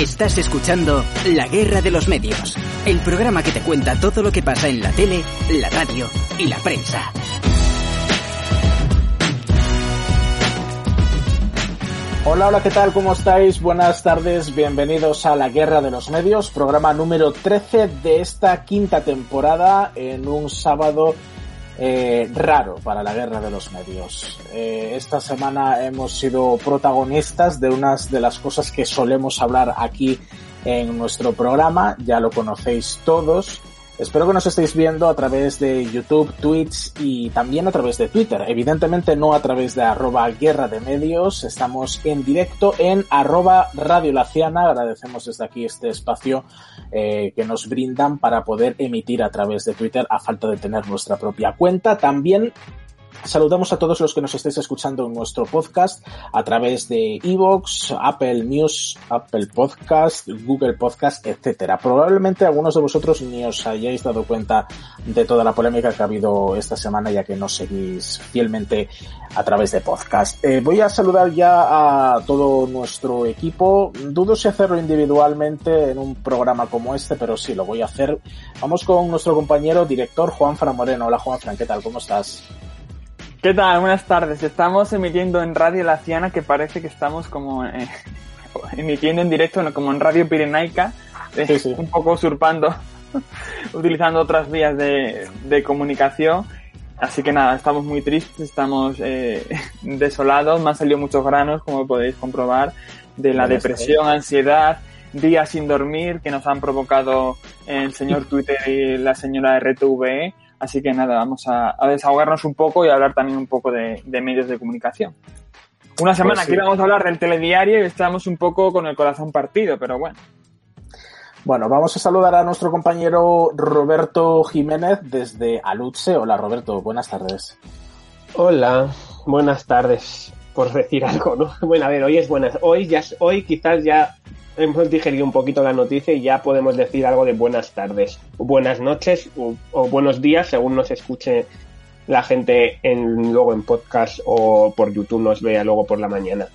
Estás escuchando La Guerra de los Medios, el programa que te cuenta todo lo que pasa en la tele, la radio y la prensa. Hola, hola, ¿qué tal? ¿Cómo estáis? Buenas tardes, bienvenidos a La Guerra de los Medios, programa número 13 de esta quinta temporada en un sábado eh, raro para la guerra de los medios. Eh, esta semana hemos sido protagonistas de unas de las cosas que solemos hablar aquí en nuestro programa, ya lo conocéis todos. Espero que nos estéis viendo a través de YouTube, Twitch y también a través de Twitter. Evidentemente no a través de arroba guerra de medios. Estamos en directo en arroba Radio Laciana. Agradecemos desde aquí este espacio eh, que nos brindan para poder emitir a través de Twitter a falta de tener nuestra propia cuenta. También Saludamos a todos los que nos estéis escuchando en nuestro podcast a través de Evox, Apple News, Apple Podcast, Google Podcast, etcétera. Probablemente algunos de vosotros ni os hayáis dado cuenta de toda la polémica que ha habido esta semana ya que nos seguís fielmente a través de podcast. Eh, voy a saludar ya a todo nuestro equipo. Dudo si hacerlo individualmente en un programa como este, pero sí, lo voy a hacer. Vamos con nuestro compañero director Juan Fra Moreno. Hola Juan Fran, ¿qué tal? ¿Cómo estás? ¿Qué tal? Buenas tardes. Estamos emitiendo en Radio Laciana, que parece que estamos como eh, emitiendo en directo como en Radio Pirenaica, eh, un poco usurpando, utilizando otras vías de, de, comunicación. Así que nada, estamos muy tristes, estamos eh, desolados, me han salido muchos granos, como podéis comprobar, de la depresión, ansiedad, días sin dormir que nos han provocado el señor Twitter y la señora RTVE Así que nada, vamos a, desahogarnos un poco y hablar también un poco de, medios de comunicación. Una semana pues que íbamos a hablar del telediario y estábamos un poco con el corazón partido, pero bueno. Bueno, vamos a saludar a nuestro compañero Roberto Jiménez desde Aluche. Hola Roberto, buenas tardes. Hola, buenas tardes, por decir algo, ¿no? Bueno, a ver, hoy es buenas. Hoy ya, hoy quizás ya hemos digerido un poquito la noticia y ya podemos decir algo de buenas tardes, buenas noches o, buenos días según nos escuche la gente en, luego en podcast o por YouTube nos vea luego por la mañana.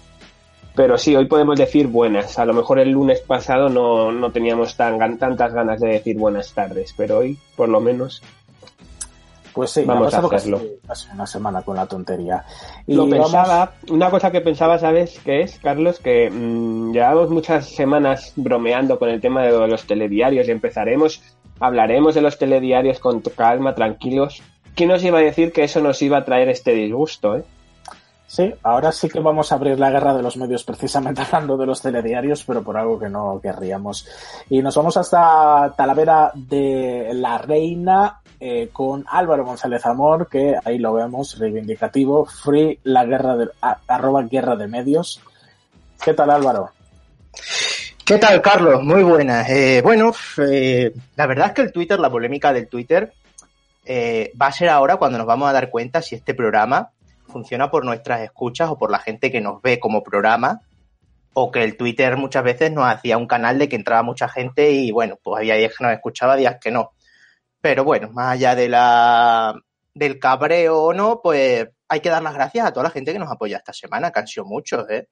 Pero sí, hoy podemos decir buenas. A lo mejor el lunes pasado no, no teníamos tan, tantas ganas de decir buenas tardes, pero hoy por lo menos pues sí, vamos a hacerlo. Hace una semana con la tontería. Y Lo pensaba, una cosa que pensaba, ¿sabes qué es, Carlos? Que mmm, llevamos muchas semanas bromeando con el tema de los telediarios y empezaremos, hablaremos de los telediarios con calma, tranquilos. ¿Quién nos iba a decir que eso nos iba a traer este disgusto, eh? Sí, ahora sí que vamos a abrir la guerra de los medios precisamente hablando de los telediarios, pero por algo que no querríamos. Y nos vamos hasta Talavera de la Reina eh, con Álvaro González Amor, que ahí lo vemos, reivindicativo, free la guerra de, arroba guerra de medios. ¿Qué tal Álvaro? ¿Qué tal Carlos? Muy buenas. Eh, bueno, eh, la verdad es que el Twitter, la polémica del Twitter, va a ser ahora cuando nos vamos a dar cuenta si este programa funciona por nuestras escuchas o por la gente que nos ve como programa, o que el Twitter muchas veces nos hacía un canal de que entraba mucha gente y bueno, pues había días que nos escuchaba, días que no. Pero bueno, más allá de la del cabreo o no, pues hay que dar las gracias a toda la gente que nos apoya esta semana, que han sido muchos, ¿eh?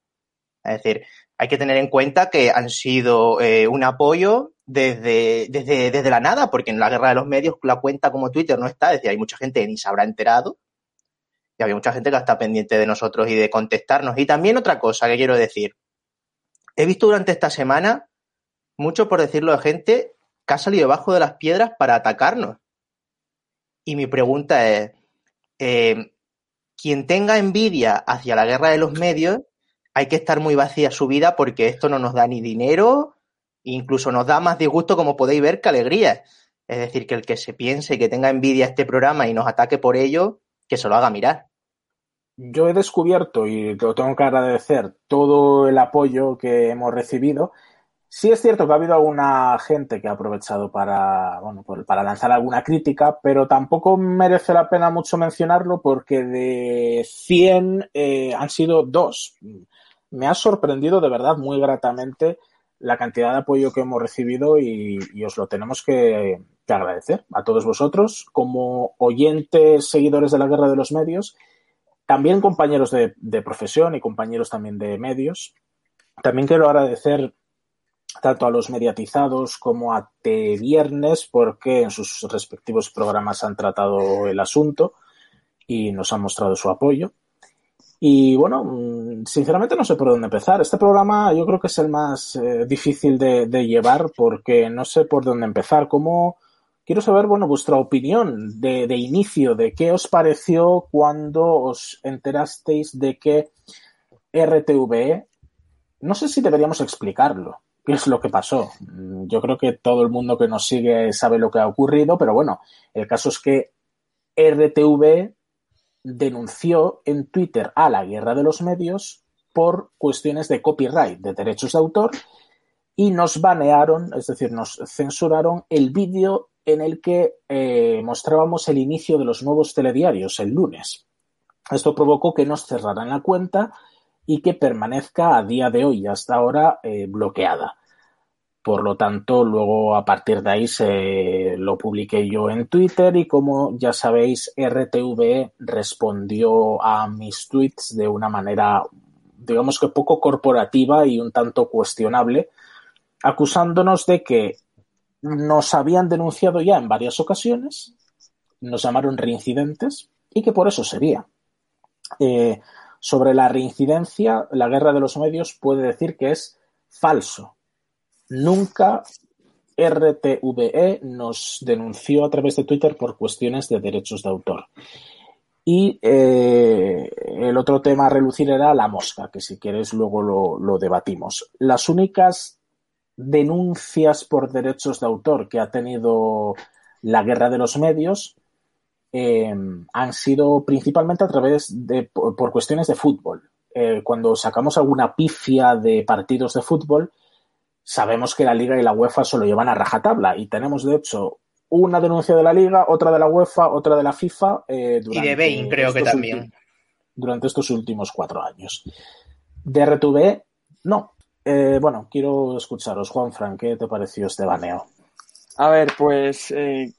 Es decir, hay que tener en cuenta que han sido eh, un apoyo desde, desde, desde la nada, porque en la guerra de los medios la cuenta como Twitter no está, es decir, hay mucha gente que ni se habrá enterado, y había mucha gente que está pendiente de nosotros y de contestarnos. Y también otra cosa que quiero decir. He visto durante esta semana mucho, por decirlo de gente, que ha salido debajo de las piedras para atacarnos. Y mi pregunta es, eh, quien tenga envidia hacia la guerra de los medios, hay que estar muy vacía su vida porque esto no nos da ni dinero, incluso nos da más disgusto, como podéis ver, que alegría. Es decir, que el que se piense que tenga envidia a este programa y nos ataque por ello, que se lo haga mirar. Yo he descubierto, y lo tengo que agradecer, todo el apoyo que hemos recibido. Sí es cierto que ha habido alguna gente que ha aprovechado para, bueno, para lanzar alguna crítica, pero tampoco merece la pena mucho mencionarlo porque de 100 eh, han sido dos. Me ha sorprendido de verdad muy gratamente la cantidad de apoyo que hemos recibido y, os lo tenemos que, agradecer a todos vosotros como oyentes, seguidores de la guerra de los medios, también compañeros de, profesión y compañeros también de medios. También quiero agradecer tanto a los mediatizados como a T Viernes, porque en sus respectivos programas han tratado el asunto y nos han mostrado su apoyo. Y bueno, mm, sinceramente no sé por dónde empezar. Este programa yo creo que es el más eh, difícil de, llevar porque no sé por dónde empezar. ¿Cómo, quiero saber, bueno, vuestra opinión de, de, inicio, de qué os pareció cuando os enterasteis de que RTVE, no sé si deberíamos explicarlo, qué es lo que pasó. Yo creo que todo el mundo que nos sigue sabe lo que ha ocurrido, pero bueno, el caso es que RTVE denunció en Twitter a la guerra de los medios por cuestiones de copyright, de derechos de autor, y nos banearon, es decir, nos censuraron el vídeo en el que eh, mostrábamos el inicio de los nuevos telediarios el lunes. Esto provocó que nos cerraran la cuenta y que permanezca a día de hoy hasta ahora eh, bloqueada. Por lo tanto, luego a partir de ahí se lo publiqué yo en Twitter y como ya sabéis, RTV respondió a mis tweets de una manera, digamos que poco corporativa y un tanto cuestionable, acusándonos de que nos habían denunciado ya en varias ocasiones, nos llamaron reincidentes y que por eso sería. Eh, sobre la reincidencia, la guerra de los medios puede decir que es falso. Nunca RTVE nos denunció a través de Twitter por cuestiones de derechos de autor. Y eh, el otro tema a relucir era la mosca, que si quieres luego lo, lo debatimos. Las únicas denuncias por derechos de autor que ha tenido la guerra de los medios eh, han sido principalmente a través de por, cuestiones de fútbol. Eh, cuando sacamos alguna pifia de partidos de fútbol, sabemos que la Liga y la UEFA solo llevan a rajatabla y tenemos de hecho una denuncia de la Liga, otra de la UEFA, otra de la FIFA. Eh, y de Bain creo que también. Durante estos últimos cuatro años. De RTV, no. Eh, bueno, quiero escucharos. Juan Frank, ¿qué te pareció este baneo? A ver, pues eh,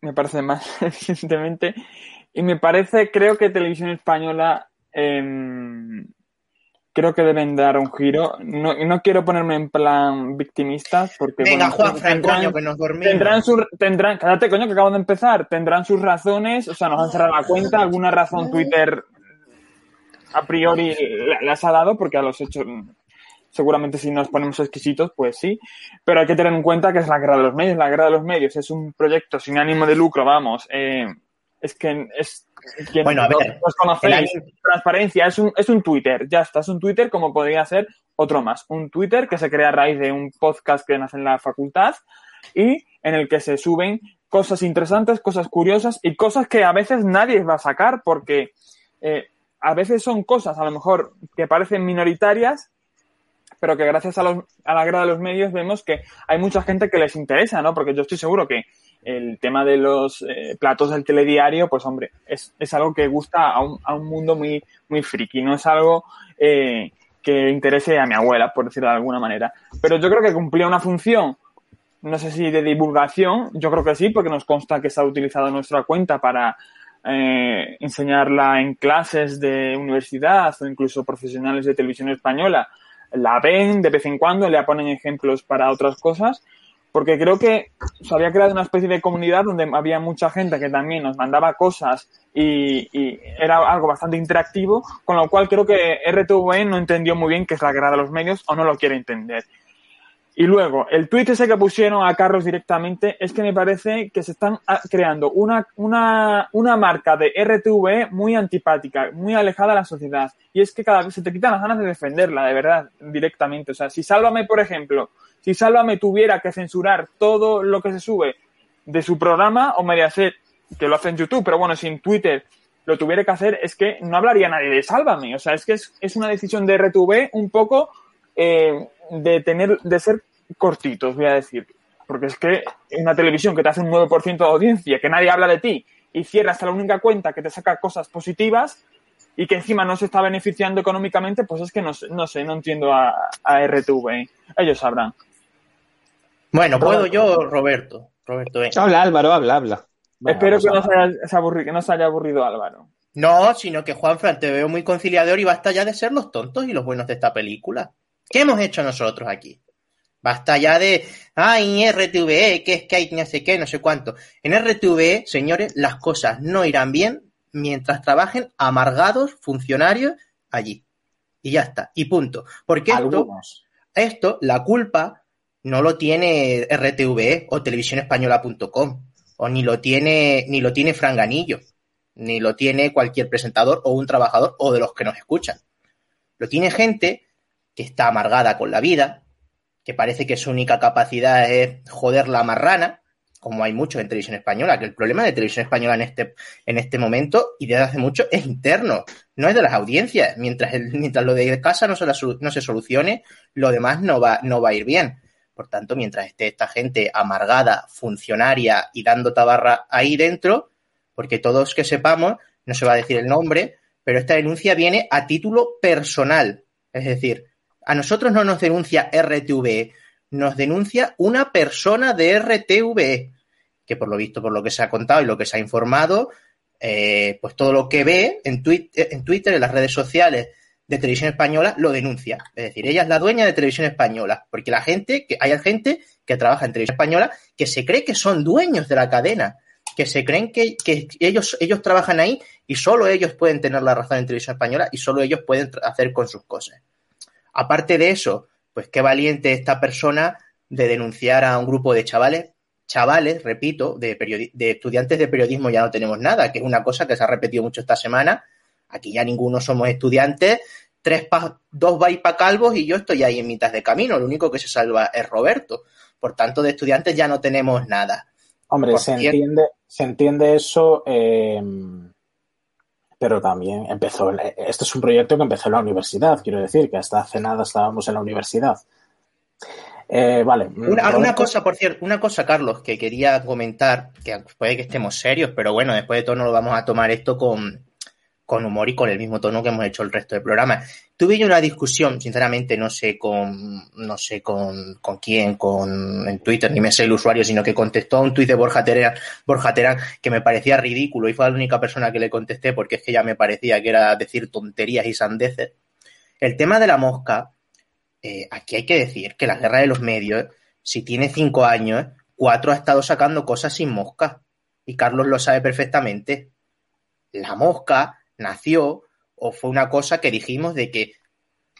me parece más, evidentemente. Y me parece, creo que Televisión Española em, creo que deben dar un giro. No, no quiero ponerme en plan victimista porque... Venga, Juan Frank, coño, que nos dormimos. Tendrán, su, tendrán, cállate, coño, que acabo de empezar. Tendrán sus razones, o sea, nos han cerrado la cuenta, alguna razón Twitter a priori las ha dado porque a los hechos seguramente si nos ponemos exquisitos, pues sí, pero hay que tener en cuenta que es la guerra de los medios. La guerra de los medios es un proyecto sin ánimo de lucro, vamos. Eh, es que es. bueno, a ver. conocéis. Transparencia, es un, es un Twitter, ya está, es un Twitter como podría ser otro más. Un Twitter que se crea a raíz de un podcast que nace en la facultad y en el que se suben cosas interesantes, cosas curiosas y cosas que a veces nadie va a sacar porque eh, a veces son cosas a lo mejor que parecen minoritarias pero que gracias a, los, a la guerra de los medios vemos que hay mucha gente que les interesa, ¿no? Porque yo estoy seguro que el tema de los eh, platos del telediario, pues hombre, es, es algo que gusta a un, a un, mundo muy, muy friki, no es algo eh, que interese a mi abuela, por decirlo de alguna manera. Pero yo creo que cumplía una función, no sé si de divulgación, yo creo que sí, porque nos consta que se ha utilizado nuestra cuenta para eh, enseñarla en clases de universidad o incluso profesionales de televisión española la ven de vez en cuando, le ponen ejemplos para otras cosas, porque creo que se había creado una especie de comunidad donde había mucha gente que también nos mandaba cosas y, era algo bastante interactivo, con lo cual creo que RTV no entendió muy bien qué es la guerra de los medios o no lo quiere entender. Y luego, el tweet ese que pusieron a Carlos directamente es que me parece que se están ah, creando una, una, una marca de RTV muy antipática, muy alejada de la sociedad. Y es que cada vez se te quitan las ganas de defenderla, de verdad, directamente. O sea, si Sálvame, por ejemplo, si Sálvame tuviera que censurar todo lo que se sube de su programa o Mediaset, que lo hace en YouTube, pero bueno, si en Twitter lo tuviera que hacer, es que no hablaría nadie de Sálvame. O sea, es que es, es una decisión de RTV un poco eh, de tener, de ser cortitos, voy a decir. Porque es que una televisión que te hace un 9% de audiencia, que nadie habla de ti, y cierra hasta la única cuenta que te saca cosas positivas, y que encima no se está beneficiando económicamente, pues es que no, no sé, no entiendo a, a RTV. Ellos sabrán. Bueno, puedo yo, Roberto. Roberto, Habla, Álvaro, habla, habla. Espero que no, se haya, que no se haya aburrido Álvaro. No, sino que Juanfran te veo muy conciliador y basta ya de ser los tontos y los buenos de esta película. ¿Qué hemos hecho nosotros aquí? Basta ya de, ay, RTVE, que es que hay no sé qué, no sé cuánto. En RTVE, señores, las cosas no irán bien mientras trabajen amargados funcionarios allí. Y ya está, y punto. Porque esto, esto, la culpa no lo tiene RTVE o televisiónespañola.com, o ni lo tiene, ni lo tiene Franganillo, ni lo tiene cualquier presentador o un trabajador o de los que nos escuchan. Lo tiene gente que está amargada con la vida, que parece que su única capacidad es joder la marrana, como hay muchos en televisión española, que el problema de televisión española en este, en este momento y desde hace mucho es interno, no es de las audiencias. Mientras, mientras lo de casa no se, no se solucione, lo demás no va, no va a ir bien. Por tanto, mientras esté esta gente amargada, funcionaria y dando tabarra ahí dentro, porque todos que sepamos, no se va a decir el nombre, pero esta denuncia viene a título personal. Es decir, a nosotros no nos denuncia RTVE, nos denuncia una persona de RTVE, que por lo visto, por lo que se ha contado y lo que se ha informado, eh, pues todo lo que ve en, Twitter, en las redes sociales de Televisión Española, lo denuncia. Es decir, ella es la dueña de Televisión Española, porque la gente, que hay gente que trabaja en Televisión Española que se cree que son dueños de la cadena, que se creen que, que ellos, ellos trabajan ahí y solo ellos pueden tener la razón en Televisión Española y solo ellos pueden hacer con sus cosas. Aparte de eso, pues qué valiente esta persona de denunciar a un grupo de chavales, chavales, repito, de, de estudiantes de periodismo ya no tenemos nada, que es una cosa que se ha repetido mucho esta semana. Aquí ya ninguno somos estudiantes, tres pa, dos vais para calvos y yo estoy ahí en mitad de camino. Lo único que se salva es Roberto. Por tanto, de estudiantes ya no tenemos nada. Hombre, se entiende, se entiende eso. Eh pero también empezó, este es un proyecto que empezó en la universidad, quiero decir, que hasta hace nada estábamos en la universidad. Eh, vale. Una, cosa, por cierto, una cosa, Carlos, que quería comentar, que puede que estemos serios, pero bueno, después de todo no lo vamos a tomar esto con, con humor y con el mismo tono que hemos hecho el resto del programa. Tuve yo una discusión, sinceramente, no sé con, no sé con, con quién, con, en Twitter, ni me sé el usuario, sino que contestó a un tuit de Borja Terán, Borja Terán, que me parecía ridículo y fue la única persona que le contesté porque es que ya me parecía que era decir tonterías y sandeces. El tema de la mosca, eh, aquí hay que decir que la guerra de los medios, si tiene cinco años, cuatro ha estado sacando cosas sin mosca. Y Carlos lo sabe perfectamente. La mosca nació o fue una cosa que dijimos de que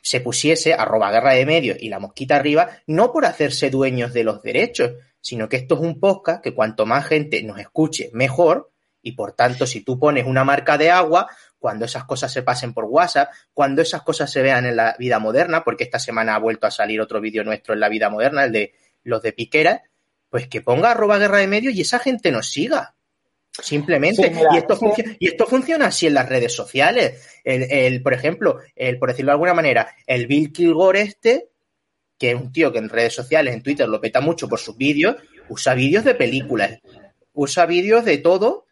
se pusiese arroba guerra de medios y la mosquita arriba, no por hacerse dueños de los derechos, sino que esto es un podcast que cuanto más gente nos escuche, mejor, y por tanto, si tú pones una marca de agua, cuando esas cosas se pasen por WhatsApp, cuando esas cosas se vean en la vida moderna, porque esta semana ha vuelto a salir otro vídeo nuestro en la vida moderna, el de los de Piquera, pues que ponga arroba guerra de medios y esa gente nos siga. Simplemente. y, esto y esto funciona así en las redes sociales. El, por ejemplo, el, por decirlo de alguna manera, el Bill Kilgore este, que es un tío que en redes sociales, en Twitter, lo peta mucho por sus vídeos, usa vídeos de películas, usa vídeos de todo,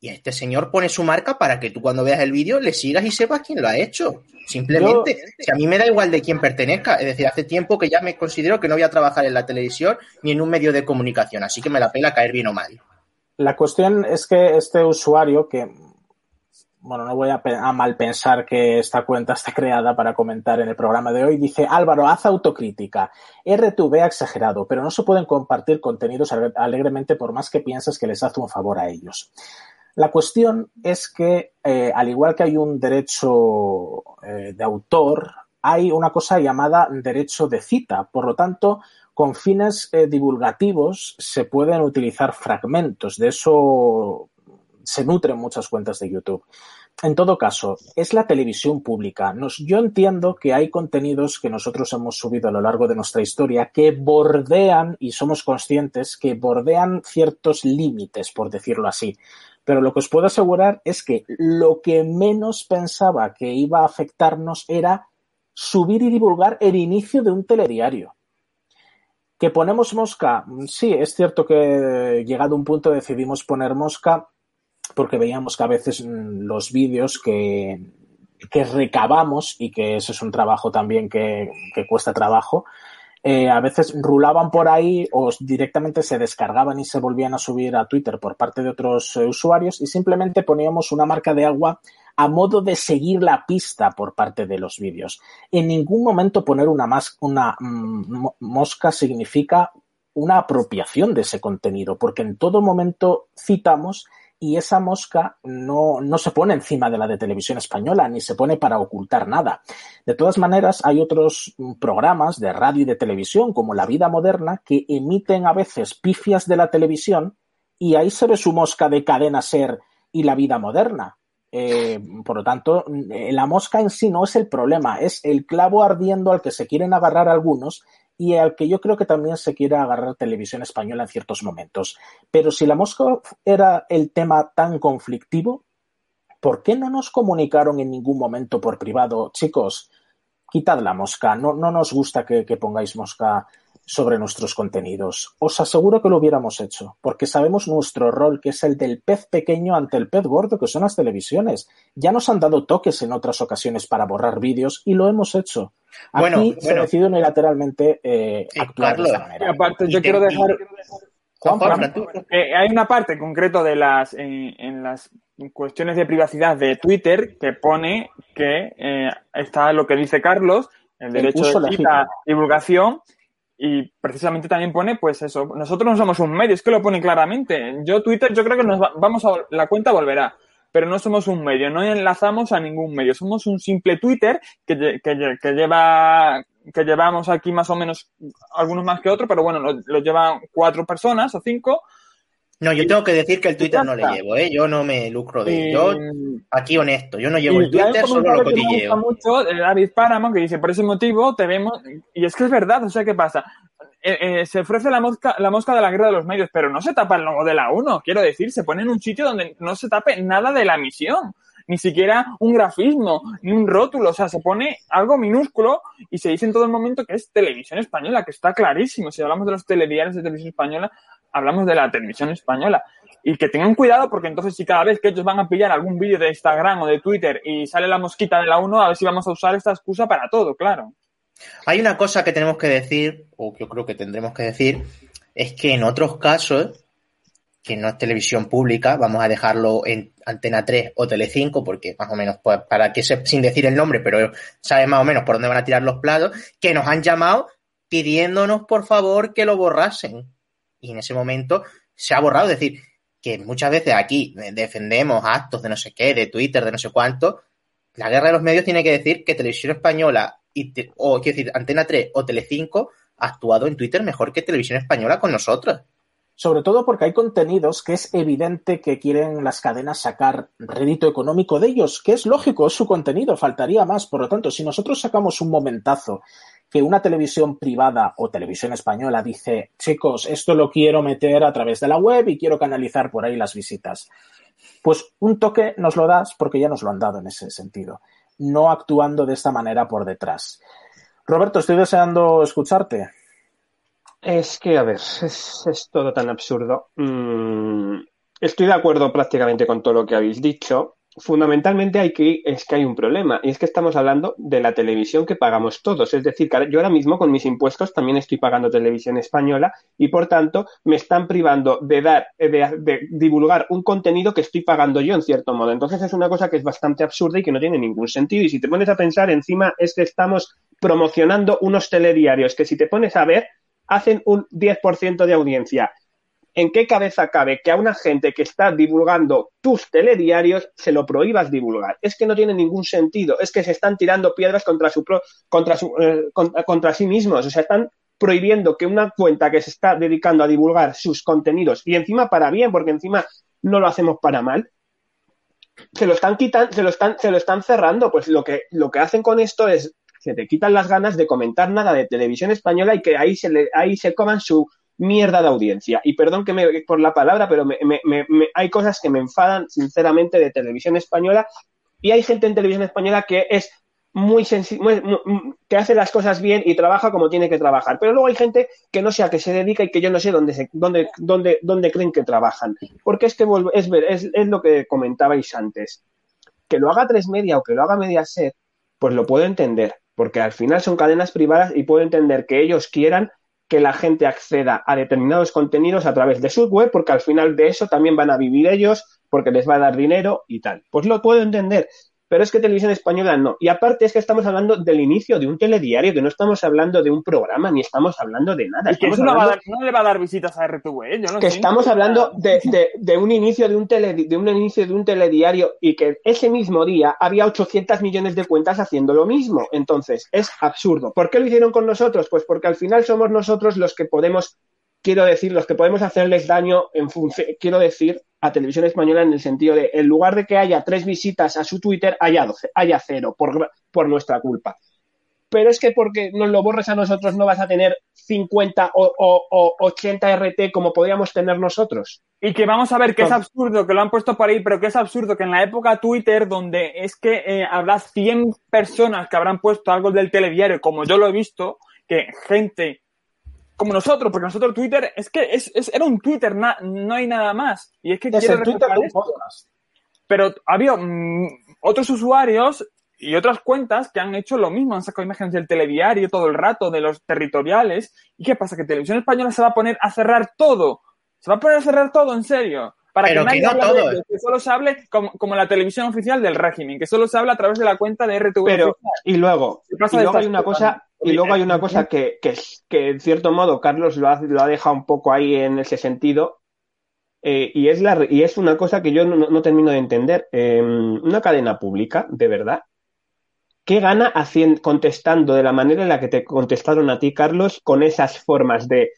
y este señor pone su marca para que tú cuando veas el vídeo le sigas y sepas quién lo ha hecho. Simplemente, si a mí me da igual de quién pertenezca, es decir, hace tiempo que ya me considero que no voy a trabajar en la televisión ni en un medio de comunicación, así que me la pela caer bien o mal. La cuestión es que este usuario, que, bueno, no voy a, mal pensar que esta cuenta está creada para comentar en el programa de hoy, dice Álvaro, haz autocrítica. RTV ha exagerado, pero no se pueden compartir contenidos alegremente por más que pienses que les hace un favor a ellos. La cuestión es que, eh, al igual que hay un derecho eh, de autor, hay una cosa llamada derecho de cita. Por lo tanto, con fines eh, divulgativos se pueden utilizar fragmentos. De eso se nutren muchas cuentas de YouTube. En todo caso, es la televisión pública. yo entiendo que hay contenidos que nosotros hemos subido a lo largo de nuestra historia que bordean, y somos conscientes, que bordean ciertos límites, por decirlo así. Pero lo que os puedo asegurar es que lo que menos pensaba que iba a afectarnos era subir y divulgar el inicio de un telediario. ¿Que ponemos mosca? Sí, es cierto que llegado a un punto decidimos poner mosca porque veíamos que a veces mm, los vídeos que, que recabamos y que ese es un trabajo también que, cuesta trabajo, eh, a veces rulaban por ahí o directamente se descargaban y se volvían a subir a Twitter por parte de otros eh, usuarios y simplemente poníamos una marca de agua a modo de seguir la pista por parte de los vídeos. En ningún momento poner una, mm, mosca significa una apropiación de ese contenido, porque en todo momento citamos y esa mosca no, no, se pone encima de la de televisión española ni se pone para ocultar nada. De todas maneras, hay otros programas de radio y de televisión, como La Vida Moderna, que emiten a veces pifias de la televisión y ahí se ve su mosca de cadena ser y La Vida Moderna. Eh, por lo tanto, la mosca en sí no es el problema, es el clavo ardiendo al que se quieren agarrar algunos y al que yo creo que también se quiere agarrar televisión española en ciertos momentos. Pero si la mosca era el tema tan conflictivo, ¿por qué no nos comunicaron en ningún momento por privado, chicos? Quitad la mosca, no, no nos gusta que pongáis mosca sobre nuestros contenidos. Os aseguro que lo hubiéramos hecho, porque sabemos nuestro rol, que es el del pez pequeño ante el pez gordo, que son las televisiones. Ya nos han dado toques en otras ocasiones para borrar vídeos y lo hemos hecho. Aquí se ha decidido unilateralmente eh, actuar de esta manera. aparte, yo quiero dejar... hay una parte concreto de las en, las cuestiones de privacidad de Twitter que pone que eh, está lo que dice Carlos, el derecho de divulgación y precisamente también pone, pues eso, nosotros no somos un medio, es que lo pone claramente. Yo Twitter, yo creo que nos vamos a, la cuenta volverá, pero no somos un medio, no enlazamos a ningún medio, somos un simple Twitter que, que, que lleva, que llevamos aquí más o menos, algunos más que otros, pero bueno, lo, lo llevan cuatro personas o cinco, no, yo tengo que decir que el Twitter no le llevo, ¿eh? Yo no me lucro de ello. Yo, aquí honesto, yo no llevo el Twitter, solo lo cotilleo. Me gusta mucho David Paramount que dice, por ese motivo te vemos... Y es que es verdad, o sea, ¿qué pasa? Eh, eh, se ofrece la mosca, la mosca de la guerra de los medios, pero no se tapa el logo de la 1, quiero decir, se pone en un sitio donde no se tape nada de la misión ni siquiera un grafismo, ni un rótulo, o sea, se pone algo minúsculo y se dice en todo el momento que es televisión española, que está clarísimo. Si hablamos de los telediarios de televisión española, hablamos de la televisión española. Y que tengan cuidado porque entonces si cada vez que ellos van a pillar algún vídeo de Instagram o de Twitter y sale la mosquita de la 1, a ver si vamos a usar esta excusa para todo, claro. Hay una cosa que tenemos que decir, o que yo creo que tendremos que decir, es que en otros casos, que no es televisión pública, vamos a dejarlo en Antena 3 o Tele5, porque más o menos, pues, para que se, sin decir el nombre, pero sabe más o menos por dónde van a tirar los platos, que nos han llamado pidiéndonos por favor que lo borrasen y en ese momento se ha borrado. Es decir, que muchas veces aquí defendemos actos de no sé qué, de Twitter, de no sé cuánto. La guerra de los medios tiene que decir que Televisión Española, y o quiero decir, Antena 3 o Telecinco ha actuado en Twitter mejor que Televisión Española con nosotros. Sobre todo porque hay contenidos que es evidente que quieren las cadenas sacar rédito económico de ellos, que es lógico, es su contenido, faltaría más. Por lo tanto, si nosotros sacamos un momentazo que una televisión privada o televisión española dice, chicos, esto lo quiero meter a través de la web y quiero canalizar por ahí las visitas. Pues un toque nos lo das porque ya nos lo han dado en ese sentido, no actuando de esta manera por detrás. Roberto, estoy deseando escucharte. Es que, a ver, es, todo tan absurdo. Mm, estoy de acuerdo prácticamente con todo lo que habéis dicho fundamentalmente hay que, es que hay un problema, y es que estamos hablando de la televisión que pagamos todos. Es decir, yo ahora mismo con mis impuestos también estoy pagando televisión española y por tanto me están privando de dar, de, divulgar un contenido que estoy pagando yo en cierto modo. Entonces es una cosa que es bastante absurda y que no tiene ningún sentido. Y si te pones a pensar, encima es que estamos promocionando unos telediarios que si te pones a ver, hacen un 10% de audiencia ¿en qué cabeza cabe que a una gente que está divulgando tus telediarios se lo prohíbas divulgar? Es que no tiene ningún sentido, es que se están tirando piedras contra, su, contra, eh, contra, sí mismos, o sea, están prohibiendo que una cuenta que se está dedicando a divulgar sus contenidos, y encima para bien, porque encima no lo hacemos para mal, se lo están quitando, se lo están, se lo están cerrando. Pues lo que, lo que hacen con esto es que te quitan las ganas de comentar nada de televisión española y que ahí se le, ahí se coman su, mierda de audiencia. Y perdón que me por la palabra, pero me, me, me, hay cosas que me enfadan sinceramente de televisión española y hay gente en televisión española que es muy sensible, que hace las cosas bien y trabaja como tiene que trabajar. Pero luego hay gente que no sé a qué se dedica y que yo no sé dónde, se, dónde, dónde, dónde creen que trabajan. Porque es que es, es, es lo que comentabais antes. Que lo haga tres media o que lo haga media set, pues lo puedo entender. Porque al final son cadenas privadas y puedo entender que ellos quieran que la gente acceda a determinados contenidos a través de su web, porque al final de eso también van a vivir ellos, porque les va a dar dinero y tal. Pues lo puedo entender, pero es que televisión española no. Y aparte es que estamos hablando del inicio de un telediario, que no estamos hablando de un programa, ni estamos hablando de nada. que no, le va a dar visitas a RTV, ¿eh? Yo no que estamos hablando de, de, un inicio de un, tele, de un inicio de un telediario y que ese mismo día había 800 millones de cuentas haciendo lo mismo. Entonces, es absurdo. ¿Por qué lo hicieron con nosotros? Pues porque al final somos nosotros los que podemos quiero decir, los que podemos hacerles daño en función, quiero decir, a Televisión Española en el sentido de, en lugar de que haya tres visitas a su Twitter, haya, 12, haya cero por, por nuestra culpa. Pero es que porque nos lo borres a nosotros no vas a tener 50 o, o, 80 RT como podríamos tener nosotros. Y que vamos a ver que es absurdo, que lo han puesto por ahí, pero que es absurdo que en la época Twitter, donde es que eh, habrá 100 personas que habrán puesto algo del telediario, como yo lo he visto, que gente como nosotros, porque nosotros Twitter es que es, era un Twitter, no hay nada más. Y es que es el Twitter de Pero había mm, otros usuarios y otras cuentas que han hecho lo mismo, han sacado imágenes del telediario todo el rato, de los territoriales. ¿Y qué pasa? Que Televisión Española se va a poner a cerrar todo. Se va a poner a cerrar todo, en serio. Para que nadie hable que solo se hable como, la televisión oficial del régimen, que solo se habla a través de la cuenta de RTV. Pero, y luego, y luego hay una cosa y luego hay una cosa que, que, que en cierto modo Carlos lo ha, lo ha, dejado un poco ahí en ese sentido, eh, y, es la, y es una cosa que yo no, no termino de entender. Eh, una cadena pública, de verdad, ¿qué gana haciendo, contestando de la manera en la que te contestaron a ti, Carlos, con esas formas de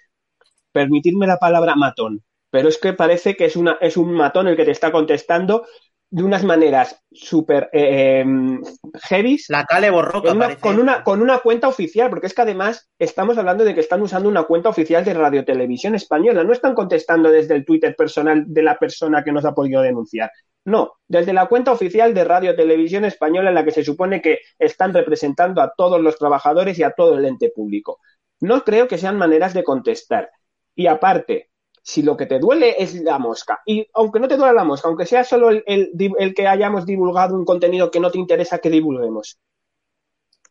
permitirme la palabra matón? Pero es que parece que es, una, es un matón el que te está contestando de unas maneras súper eh, em, heavy. La cale borroca. con, una, con una cuenta oficial, porque es que además estamos hablando de que están usando una cuenta oficial de Radio Televisión Española. No están contestando desde el Twitter personal de la persona que nos ha podido denunciar. No, desde la cuenta oficial de Radio Televisión Española en la que se supone que están representando a todos los trabajadores y a todo el ente público. No creo que sean maneras de contestar. Y aparte, si lo que te duele es la mosca, y aunque no te duele la mosca, aunque sea solo el, que hayamos divulgado un contenido que no te interesa que divulguemos,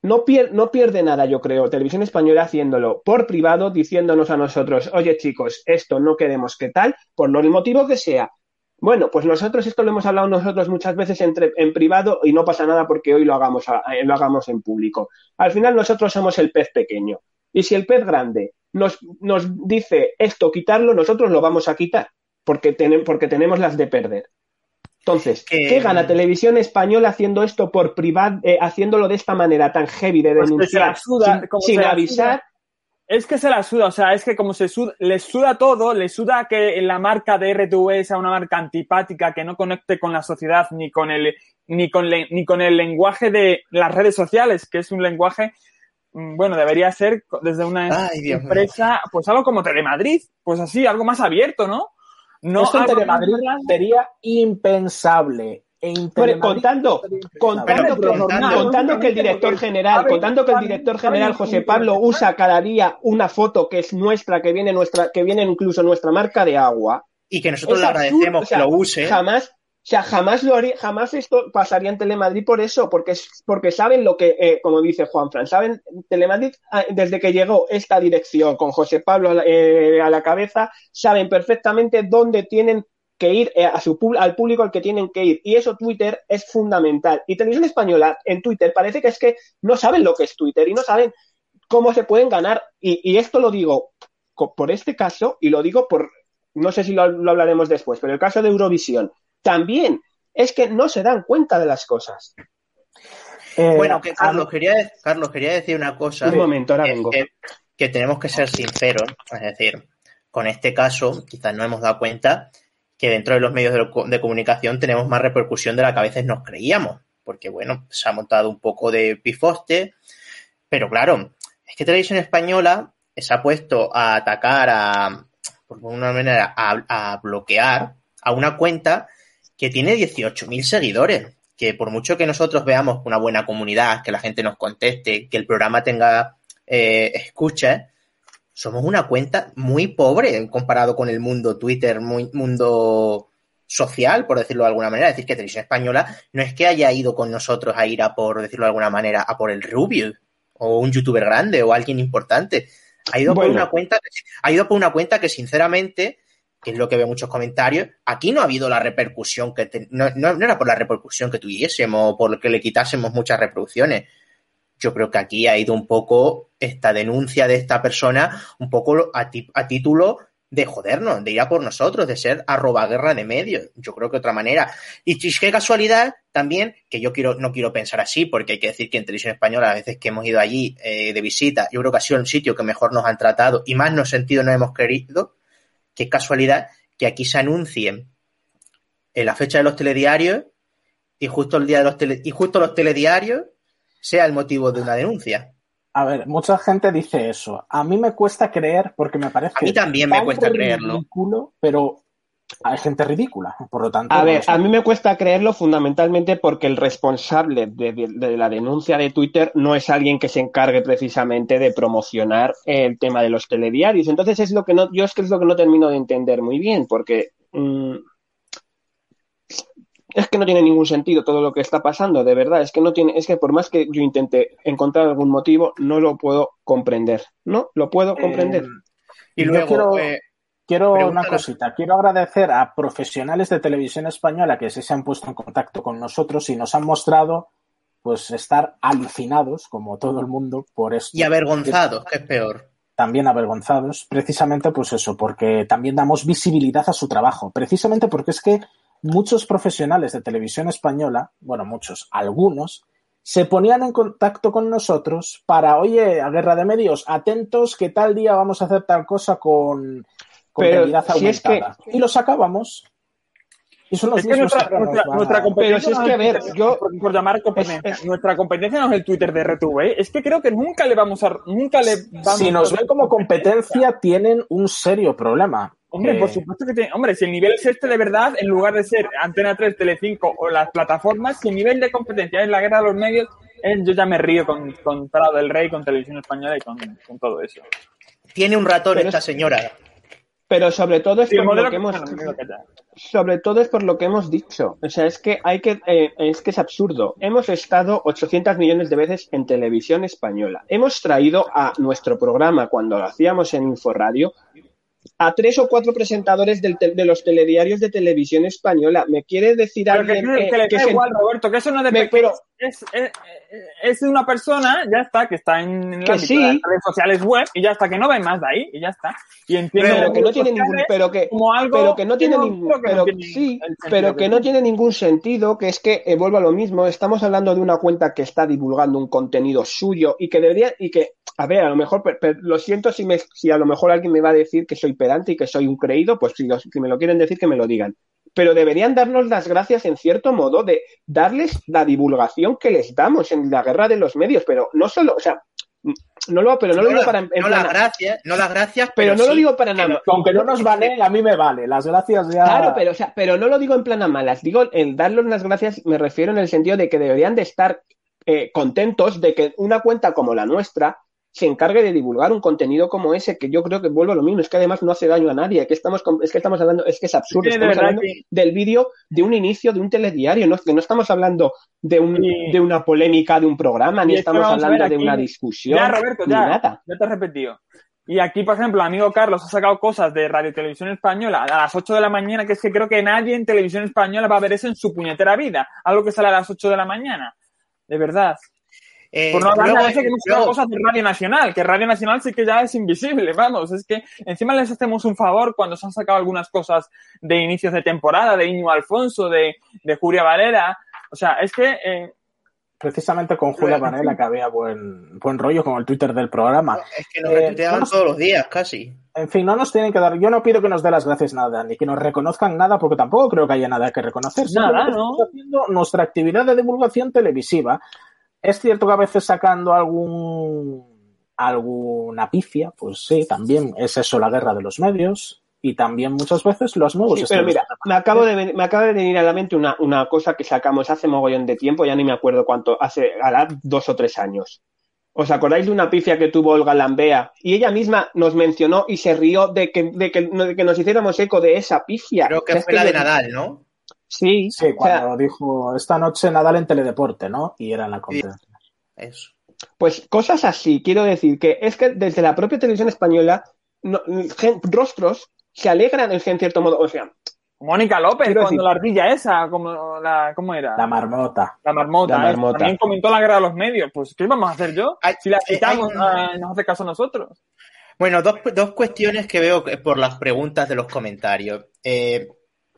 no, no, pierde nada, yo creo, Televisión Española haciéndolo por privado, diciéndonos a nosotros, oye chicos, esto no queremos que tal, por lo motivo que sea. Bueno, pues nosotros esto lo hemos hablado nosotros muchas veces entre, en privado y no pasa nada porque hoy lo hagamos, lo hagamos en público. Al final nosotros somos el pez pequeño. Y si el pez grande nos, nos dice esto, quitarlo, nosotros lo vamos a quitar, porque, porque tenemos las de perder. Entonces, ¿qué gana Televisión Española haciendo esto por privado, eh, haciéndolo de esta manera tan heavy de pues denunciar sin, avisar? Es que se la suda, o sea, es que como se suda, les suda todo, les suda que la marca de RTV sea una marca antipática que no conecte con la sociedad ni con el, ni con, ni con el lenguaje de las redes sociales, que es un lenguaje bueno, debería ser desde una empresa, pues algo como Telemadrid, pues así, algo más abierto, ¿no? No Esto en Telemadrid sería impensable. contando, contando, que el director general, contando que el director general José Pablo usa cada día una foto que es nuestra, que viene nuestra, que viene incluso nuestra marca de agua. Y que nosotros le agradecemos que lo use. Jamás, sea, jamás lo haría, jamás esto pasaría en Telemadrid por eso, porque porque saben lo que, eh, como dice Juan Fran, saben, Telemadrid, ah, desde que llegó esta dirección con José Pablo eh, a la cabeza, saben perfectamente dónde tienen que ir eh, a su, al público al que tienen que ir. Y eso Twitter es fundamental. Y Televisión Española en Twitter parece que es que no saben lo que es Twitter y no saben cómo se pueden ganar. Y, esto lo digo por este caso y lo digo por, no sé si lo hablaremos después, pero el caso de Eurovisión también es que no se dan cuenta de las cosas. Eh, bueno, que Carlos, quería, Carlos, quería decir una cosa. Un momento, ahora vengo. Que, tenemos que ser sinceros, es decir, con este caso quizás no hemos dado cuenta que dentro de los medios de, comunicación tenemos más repercusión de la que a veces nos creíamos, porque bueno, se ha montado un poco de pifoste, pero claro, es que Televisión Española se ha puesto a atacar, a, por una manera, a bloquear a una cuenta que tiene 18.000 seguidores, que por mucho que nosotros veamos una buena comunidad, que la gente nos conteste, que el programa tenga eh, escucha, somos una cuenta muy pobre comparado con el mundo Twitter, muy mundo social, por decirlo de alguna manera. Es decir, que Televisión Española no es que haya ido con nosotros a ir a por, decirlo de alguna manera, a por el Rubio o un youtuber grande o alguien importante. Ha ido por una cuenta, ha ido por una cuenta que sinceramente que es lo que veo muchos comentarios, aquí no ha habido la repercusión que no, no, era por la repercusión que tuviésemos por que le quitásemos muchas reproducciones. Yo creo que aquí ha ido un poco esta denuncia de esta persona, un poco a, título de jodernos, de ir a por nosotros, de ser arroba guerra de medios. Yo creo que otra manera. Y qué casualidad también, que yo quiero, no quiero pensar así, porque hay que decir que en televisión española, a veces que hemos ido allí eh, de visita, yo creo que ha sido el sitio que mejor nos han tratado y más nos sentido nos hemos querido. Qué casualidad que aquí se anuncien en la fecha de los telediarios y justo el día de los tele, y justo los telediarios sea el motivo de una denuncia. A ver, mucha gente dice eso. A mí me cuesta creer porque me parece. A mí también me cuesta creerlo. pero hay gente ridícula, por lo tanto. A ver, a mí me cuesta creerlo fundamentalmente porque el responsable de, la denuncia de Twitter no es alguien que se encargue precisamente de promocionar el tema de los telediarios. Entonces es lo que no, yo es que es lo que no termino de entender muy bien, porque mm, es que no tiene ningún sentido todo lo que está pasando, de verdad, es que no tiene, es que por más que yo intente encontrar algún motivo, no lo puedo comprender, ¿no? Lo puedo eh, comprender. y luego quiero, eh, quiero una cosita, quiero agradecer a profesionales de televisión española que se han puesto en contacto con nosotros y nos han mostrado pues estar alucinados, como todo el mundo, por esto. Y avergonzados, que es peor. También avergonzados, precisamente pues eso, porque también damos visibilidad a su trabajo, precisamente porque es que muchos profesionales de televisión española, bueno, muchos, algunos, se ponían en contacto con nosotros para, oye, a Guerra de Medios, atentos que tal día vamos a hacer tal cosa con, con realidad aumentada. Y lo sacábamos. Y son los es que nuestra, nuestra, competencia es que, a ver, yo, por, llamar competencia, nuestra competencia no es el Twitter de RTV, ¿eh? es que creo que nunca le vamos a, nunca le vamos Si nos ven como competencia, tienen un serio problema. Hombre, por supuesto que tiene. Hombre, si el nivel es este de verdad, en lugar de ser Antena 3, Telecinco o las plataformas, si el nivel de competencia es la guerra de los medios, yo ya me río con, con Prado del Rey, con Televisión Española y con, todo eso. Tiene un ratón esta señora. Pero sobre todo es por lo que hemos sobre todo es por lo que hemos dicho. O sea, es que hay que eh, es que es absurdo. Hemos estado 800 millones de veces en televisión española. Hemos traído a nuestro programa cuando lo hacíamos en Inforadio a tres o cuatro presentadores del de los telediarios de televisión española. ¿Me quiere decir alguien que, que, igual, Roberto, que eso no depende. Pero, es, es, es, una persona, ya está, que está en las redes sociales web y ya está, que no ve más de ahí y ya está. Y entiendo pero que no tiene ningún, pero que, como algo pero que no tiene ningún, pero, sí, pero que no tiene ningún sentido, que es que eh, vuelvo a lo mismo. Estamos hablando de una cuenta que está divulgando un contenido suyo y que debería y que a ver, a lo mejor, lo siento si, me, si a lo mejor alguien me va a decir que soy pedante y que soy un creído, pues si, si me lo quieren decir, que me lo digan. Pero deberían darnos las gracias en cierto modo de darles la divulgación que les damos en la guerra de los medios, pero no solo, o sea, no lo, pero no lo digo para. no las gracias, no las gracias, pero, no lo digo para nada. Aunque no nos vale, a mí me vale. Las gracias ya. Claro, pero, o sea, pero no lo digo en plan a malas. Digo, en darles las gracias me refiero en el sentido de que deberían de estar eh, contentos de que una cuenta como la nuestra se encargue de divulgar un contenido como ese, que yo creo que vuelvo a lo mismo, es que además no hace daño a nadie, que estamos, es que estamos hablando, es que es absurdo, estamos hablando del vídeo de un inicio de un telediario, no, que no estamos hablando de, un, de una polémica de un programa, ni estamos hablando de una discusión, ya, Roberto, ya, nada. Ya te he repetido. Y aquí, por ejemplo, amigo Carlos ha sacado cosas de Radio Televisión Española a las 8 de la mañana, que es que creo que nadie en Televisión Española va a ver eso en su puñetera vida. Algo que sale a las 8 de la mañana. De verdad. Eh, Por no hablar de que no cosas de Radio Nacional, que Radio Nacional sí que ya es invisible, vamos, es que encima les hacemos un favor cuando se han sacado algunas cosas de inicios de temporada, de Iño Alfonso, de, de Julia Varela, o sea, es que... Eh, Precisamente con Julia Varela que había buen, buen rollo con el Twitter del programa. Es que nos eh, todos los días, casi. En fin, no nos tienen que dar, yo no pido que nos dé las gracias nada, ni que nos reconozcan nada, porque tampoco creo que haya nada que reconocer. Nada, ¿no? haciendo nuestra actividad de divulgación televisiva es cierto que a veces sacando algún alguna pifia, pues sí, también es eso la guerra de los medios y también muchas veces los nuevos. Sí, pero mira, me, acabo de, me acaba de venir a la mente una, una cosa que sacamos hace mogollón de tiempo, ya ni me acuerdo cuánto, hace a dos o tres años. ¿Os acordáis de una pifia que tuvo Olga Lambea? Y ella misma nos mencionó y se rió de que, de que, nos hiciéramos eco de esa pifia. Creo que fue la de Nadal, ¿no? Sí, sí cuando dijo esta noche Nadal en Teledeporte, ¿no? Y era en la competencia. Eso. Pues cosas así, quiero decir que es que desde la propia televisión española, rostros se alegran en cierto modo, o sea, Mónica López, cuando la ardilla esa, como la, ¿cómo era? La marmota. La marmota. ¿eh? También comentó la guerra de los medios. Pues, ¿qué vamos a hacer yo? si la citamos, eh, nos hace caso a nosotros. Bueno, dos, dos cuestiones que veo por las preguntas de los comentarios. Eh,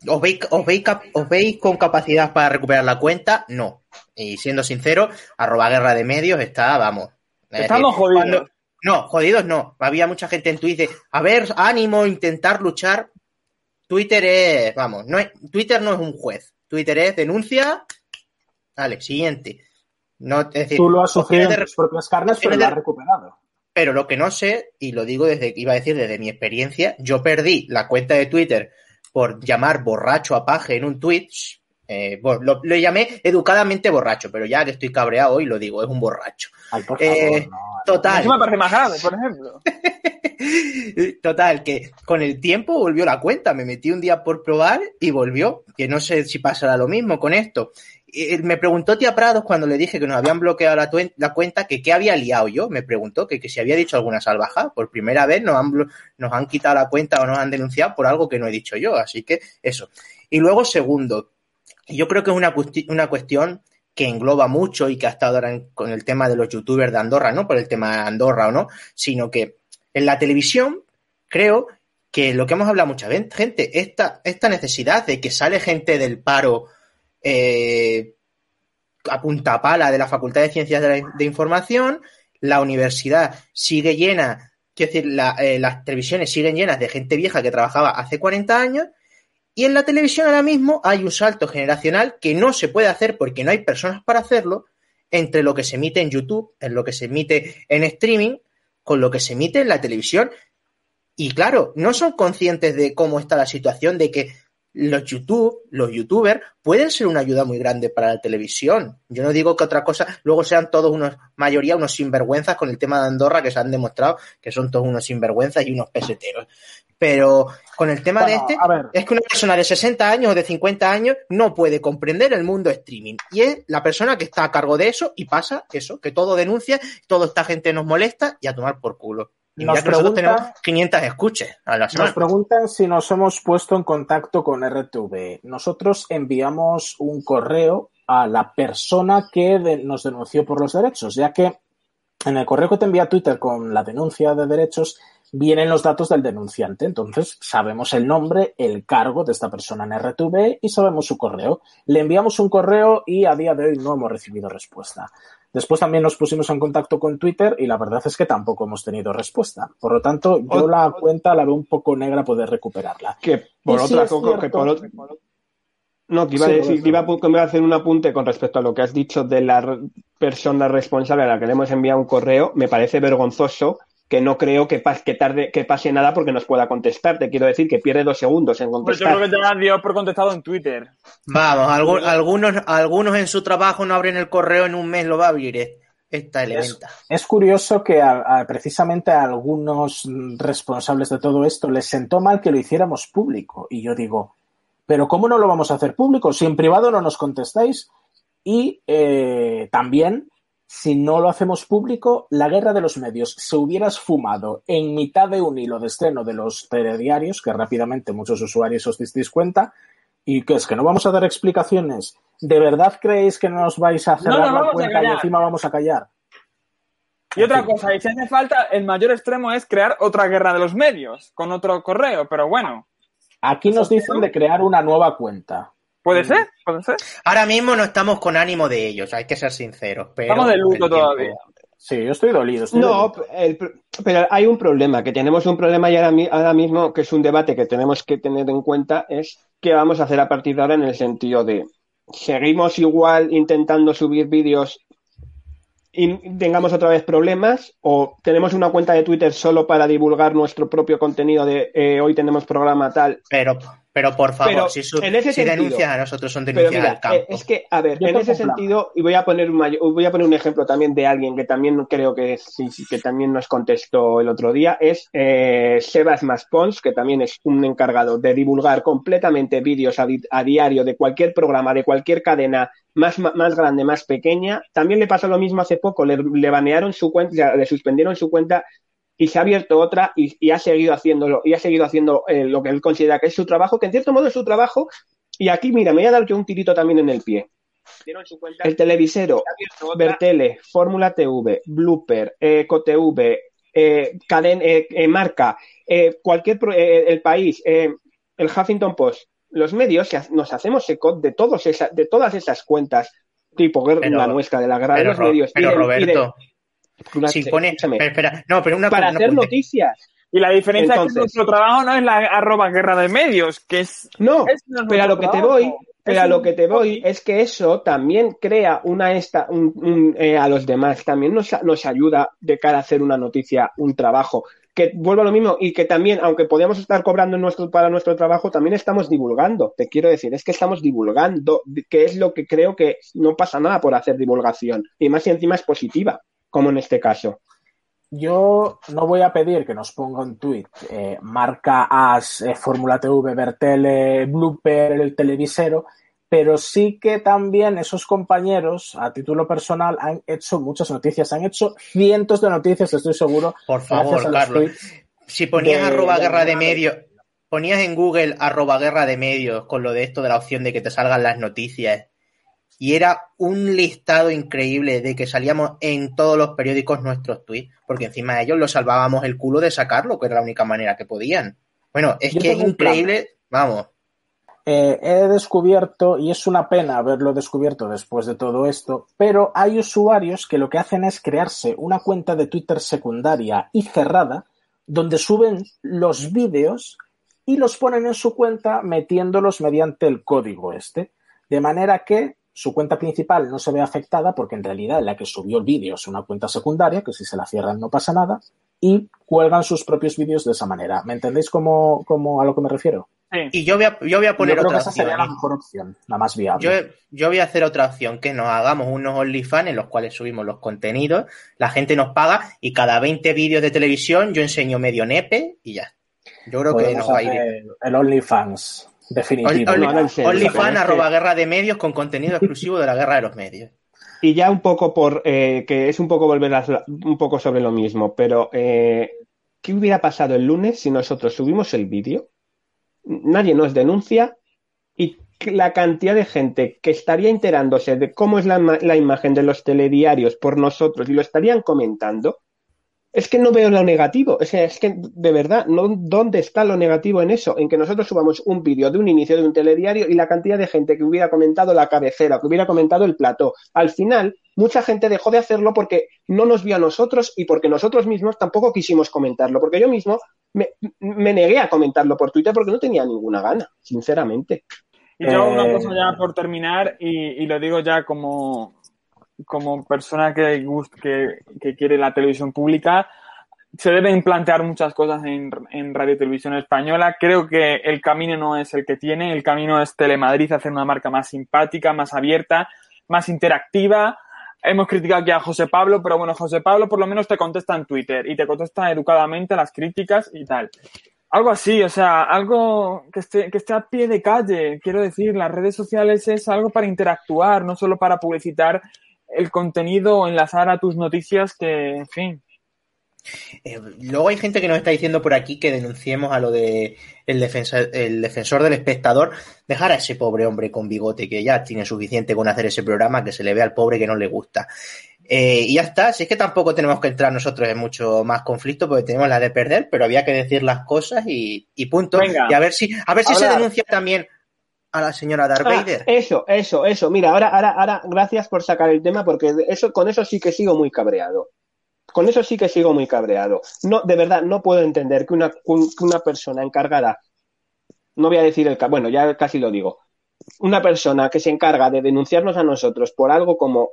¿os, veis, os, veis, ¿Os veis con capacidad para recuperar la cuenta? No. Y siendo sincero, arroba guerra de medios está, vamos. Estamos jodidos. no, jodidos no. Había mucha gente en Twitter, a ver, ánimo, intentar luchar. Twitter es, vamos, no Twitter no es un juez. Twitter es denuncia. Vale, siguiente. No, es decir, Tú lo has sufrido en tus propias carnes, pero lo has recuperado. Pero lo que no sé, y lo digo desde, iba a decir desde mi experiencia, yo perdí la cuenta de Twitter por llamar borracho a Paje en un tweet. Eh, lo, llamé educadamente borracho, pero ya que estoy cabreado y lo digo, es un borracho. eh, total. Eso me parece más grave, por ejemplo. Total, que con el tiempo volvió la cuenta. Me metí un día por probar y volvió. Que no sé si pasará lo mismo con esto. Me preguntó tía Prados cuando le dije que nos habían bloqueado la, cuenta que qué había liado yo. Me preguntó que, que si había dicho alguna salvajada. Por primera vez nos han, nos han quitado la cuenta o nos han denunciado por algo que no he dicho yo. Así que eso. Y luego, segundo, yo creo que es una, una cuestión que engloba mucho y que ha estado ahora con el tema de los youtubers de Andorra, no por el tema de Andorra o no, sino que en la televisión, creo que lo que hemos hablado mucha gente, esta, esta necesidad de que sale gente del paro eh, a punta pala de la Facultad de Ciencias de, Información, la universidad sigue llena, quiero decir, eh, las televisiones siguen llenas de gente vieja que trabajaba hace 40 años, y en la televisión ahora mismo hay un salto generacional que no se puede hacer porque no hay personas para hacerlo entre lo que se emite en YouTube, en lo que se emite en streaming con lo que se emite en la televisión. Y claro, no son conscientes de cómo está la situación, de que los YouTube, los youtubers, pueden ser una ayuda muy grande para la televisión. Yo no digo que otra cosa, luego sean todos unos, mayoría unos sinvergüenzas con el tema de Andorra, que se han demostrado que son todos unos sinvergüenzas y unos peseteros. Pero con el tema de este, es que una persona de 60 años o de 50 años no puede comprender el mundo streaming. Y es la persona que está a cargo de eso y pasa eso, que todo denuncia, toda esta gente nos molesta y a tomar por culo. Y nos tenemos 500 escuches a la semana. Nos preguntan si nos hemos puesto en contacto con RTV. Nosotros enviamos un correo a la persona que nos denunció por los derechos, ya que en el correo que te envía Twitter con la denuncia de derechos vienen los datos del denunciante. Entonces, sabemos el nombre, el cargo de esta persona en RTV y sabemos su correo. Le enviamos un correo y a día de hoy no hemos recibido respuesta. Después también nos pusimos en contacto con Twitter y la verdad es que tampoco hemos tenido respuesta. Por lo tanto, yo la cuenta la veo un poco negra poder recuperarla. Que por otra cosa, que por No, que iba a decir, iba a hacer un apunte con respecto a lo que has dicho de la persona responsable a la que le hemos enviado un correo. Me parece vergonzoso que no creo que, que tarde que pase nada porque nos pueda contestar. Te quiero decir que pierde dos segundos en contestar. Pues yo creo que te dio por contestado en Twitter. Vamos, algunos, algunos en su trabajo no abren el correo en un mes, lo va a abrir eh, esta elementa. Es, curioso que precisamente a algunos responsables de todo esto les sentó mal que lo hiciéramos público. Y yo digo, pero ¿cómo no lo vamos a hacer público? Si en privado no nos contestáis. Y eh, también si no lo hacemos público, la guerra de los medios se hubiera esfumado en mitad de un hilo de estreno de los telediarios, que rápidamente muchos usuarios os disteis cuenta, y que es que no vamos a dar explicaciones. ¿De verdad creéis que no nos vais a cerrar la cuenta y encima vamos a callar? Y otra cosa, y si hace falta, el mayor extremo es crear otra guerra de los medios, con otro correo, pero bueno. Aquí nos dicen de crear una nueva cuenta. Puede ser, puede ser. Ahora mismo no estamos con ánimo de ellos, hay que ser sinceros. Pero estamos de luto todavía. Sí, yo estoy dolido. no, pero hay un problema, que tenemos un problema y ahora, mismo, que es un debate que tenemos que tener en cuenta, es qué vamos a hacer a partir de ahora en el sentido de, ¿seguimos igual intentando subir vídeos y tengamos otra vez problemas o tenemos una cuenta de Twitter solo para divulgar nuestro propio contenido de eh, hoy tenemos programa tal? Pero pero por favor, si, denuncias a nosotros son denuncias al campo. Eh, es que, a ver, en ese sentido, y voy a poner un voy a poner un ejemplo también de alguien que también creo que sí, que también nos contestó el otro día, es eh, Sebas Maspons, que también es un encargado de divulgar completamente vídeos a, diario de cualquier programa, de cualquier cadena, más, más grande, más pequeña. También le pasó lo mismo hace poco, le, le banearon su cuenta, le suspendieron su cuenta y se ha abierto otra y, ha seguido haciéndolo y ha seguido haciendo eh, lo que él considera que es su trabajo, que en cierto modo es su trabajo. Y aquí, mira, me voy a dar yo un tirito también en el pie. El televisero, Bertele, Fórmula TV, Blooper, EcoTV, eh, caden, eh, eh, Marca, cualquier el país, el Huffington Post, los medios nos hacemos eco de, todos esa, de todas esas cuentas, tipo la nuestra, de la gran los medios. Pero Roberto, si pone, espera, no, pero una, para hacer noticias. Y la diferencia es que nuestro trabajo no es la arroba guerra de medios, que es... No, pero a lo que te voy pero a lo que te voy es que eso también crea una esta, un, eh, a los demás, también nos, nos ayuda de cara a hacer una noticia, un trabajo. Que vuelvo a lo mismo y que también, aunque podíamos estar cobrando nuestro, para nuestro trabajo, también estamos divulgando. Te quiero decir, es que estamos divulgando, que es lo que creo que no pasa nada por hacer divulgación. Y más y encima es positiva, como en este caso. Yo no voy a pedir que nos ponga un tweet eh, marca AS, eh, Fórmula TV, Bertele, Blooper, el televisero, pero sí que también esos compañeros, a título personal, han hecho muchas noticias, han hecho cientos de noticias, estoy seguro. Por favor, Carlos. Si ponías arroba guerra de medios, ponías en Google arroba guerra de medios con lo de esto de la opción de que te salgan las noticias y era un listado increíble de que salíamos en todos los periódicos nuestros tweets, porque encima de ellos lo salvábamos el culo de sacarlo, que era la única manera que podían. Bueno, es que es increíble, vamos. Eh, he descubierto, y es una pena haberlo descubierto después de todo esto, pero hay usuarios que lo que hacen es crearse una cuenta de Twitter secundaria y cerrada, donde suben los vídeos y los ponen en su cuenta metiéndolos mediante el código este. De manera que su cuenta principal no se ve afectada porque en realidad la que subió el vídeo es una cuenta secundaria, que si se la cierran no pasa nada, y cuelgan sus propios vídeos de esa manera. ¿Me entendéis cómo, a lo que me refiero? Y yo voy a, yo voy a poner otra esa sería la mejor opción, la más viable. Yo, voy a hacer otra opción, que nos hagamos unos OnlyFans en los cuales subimos los contenidos, la gente nos paga y cada 20 vídeos de televisión yo enseño medio nepe y ya. Yo creo que nos va a ir. El OnlyFans. Definitivo. OnlyFan, arroba guerra de medios con contenido exclusivo de la guerra de los medios. Y ya un poco por, eh, que es un poco volver a, un poco sobre lo mismo, pero eh, ¿qué hubiera pasado el lunes si nosotros subimos el vídeo? Nadie nos denuncia y la cantidad de gente que estaría enterándose de cómo es la, la imagen de los telediarios por nosotros y lo estarían comentando, es que no veo lo negativo. O sea, es que de verdad, no, ¿dónde está lo negativo en eso? En que nosotros subamos un vídeo de un inicio de un telediario y la cantidad de gente que hubiera comentado la cabecera, que hubiera comentado el plató. Al final, mucha gente dejó de hacerlo porque no nos vio a nosotros y porque nosotros mismos tampoco quisimos comentarlo. Porque yo mismo me, negué a comentarlo por Twitter porque no tenía ninguna gana, sinceramente. Y yo una eh, cosa ya por terminar, y lo digo ya como, como persona que, que, que quiere la televisión pública, se deben plantear muchas cosas en, en Radio Televisión Española. Creo que el camino no es el que tiene, el camino es Telemadrid, hacer una marca más simpática, más abierta, más interactiva. Hemos criticado aquí a José Pablo, pero bueno, José Pablo por lo menos te contesta en Twitter y te contesta educadamente las críticas y tal. Algo así, o sea, algo que esté, que esté a pie de calle. Quiero decir, las redes sociales es algo para interactuar, no solo para publicitar el contenido o enlazar a tus noticias que, en fin. Eh, luego hay gente que nos está diciendo por aquí que denunciemos a lo de el defensor, el defensor del espectador. Dejar a ese pobre hombre con bigote que ya tiene suficiente con hacer ese programa que se le ve al pobre que no le gusta. Eh, y ya está, si es que tampoco tenemos que entrar nosotros en mucho más conflicto porque tenemos la de perder, pero había que decir las cosas y, punto. y a ver si, a ver si se denuncia también a la señora Darth ah, Vader. Eso, eso, eso. Mira, ahora, ahora, ahora, gracias por sacar el tema porque eso, con eso sí que sigo muy cabreado. Con eso sí que sigo muy cabreado. No, de verdad, no puedo entender que una, que una persona encargada, no voy a decir el, bueno, ya casi lo digo, una persona que se encarga de denunciarnos a nosotros por algo como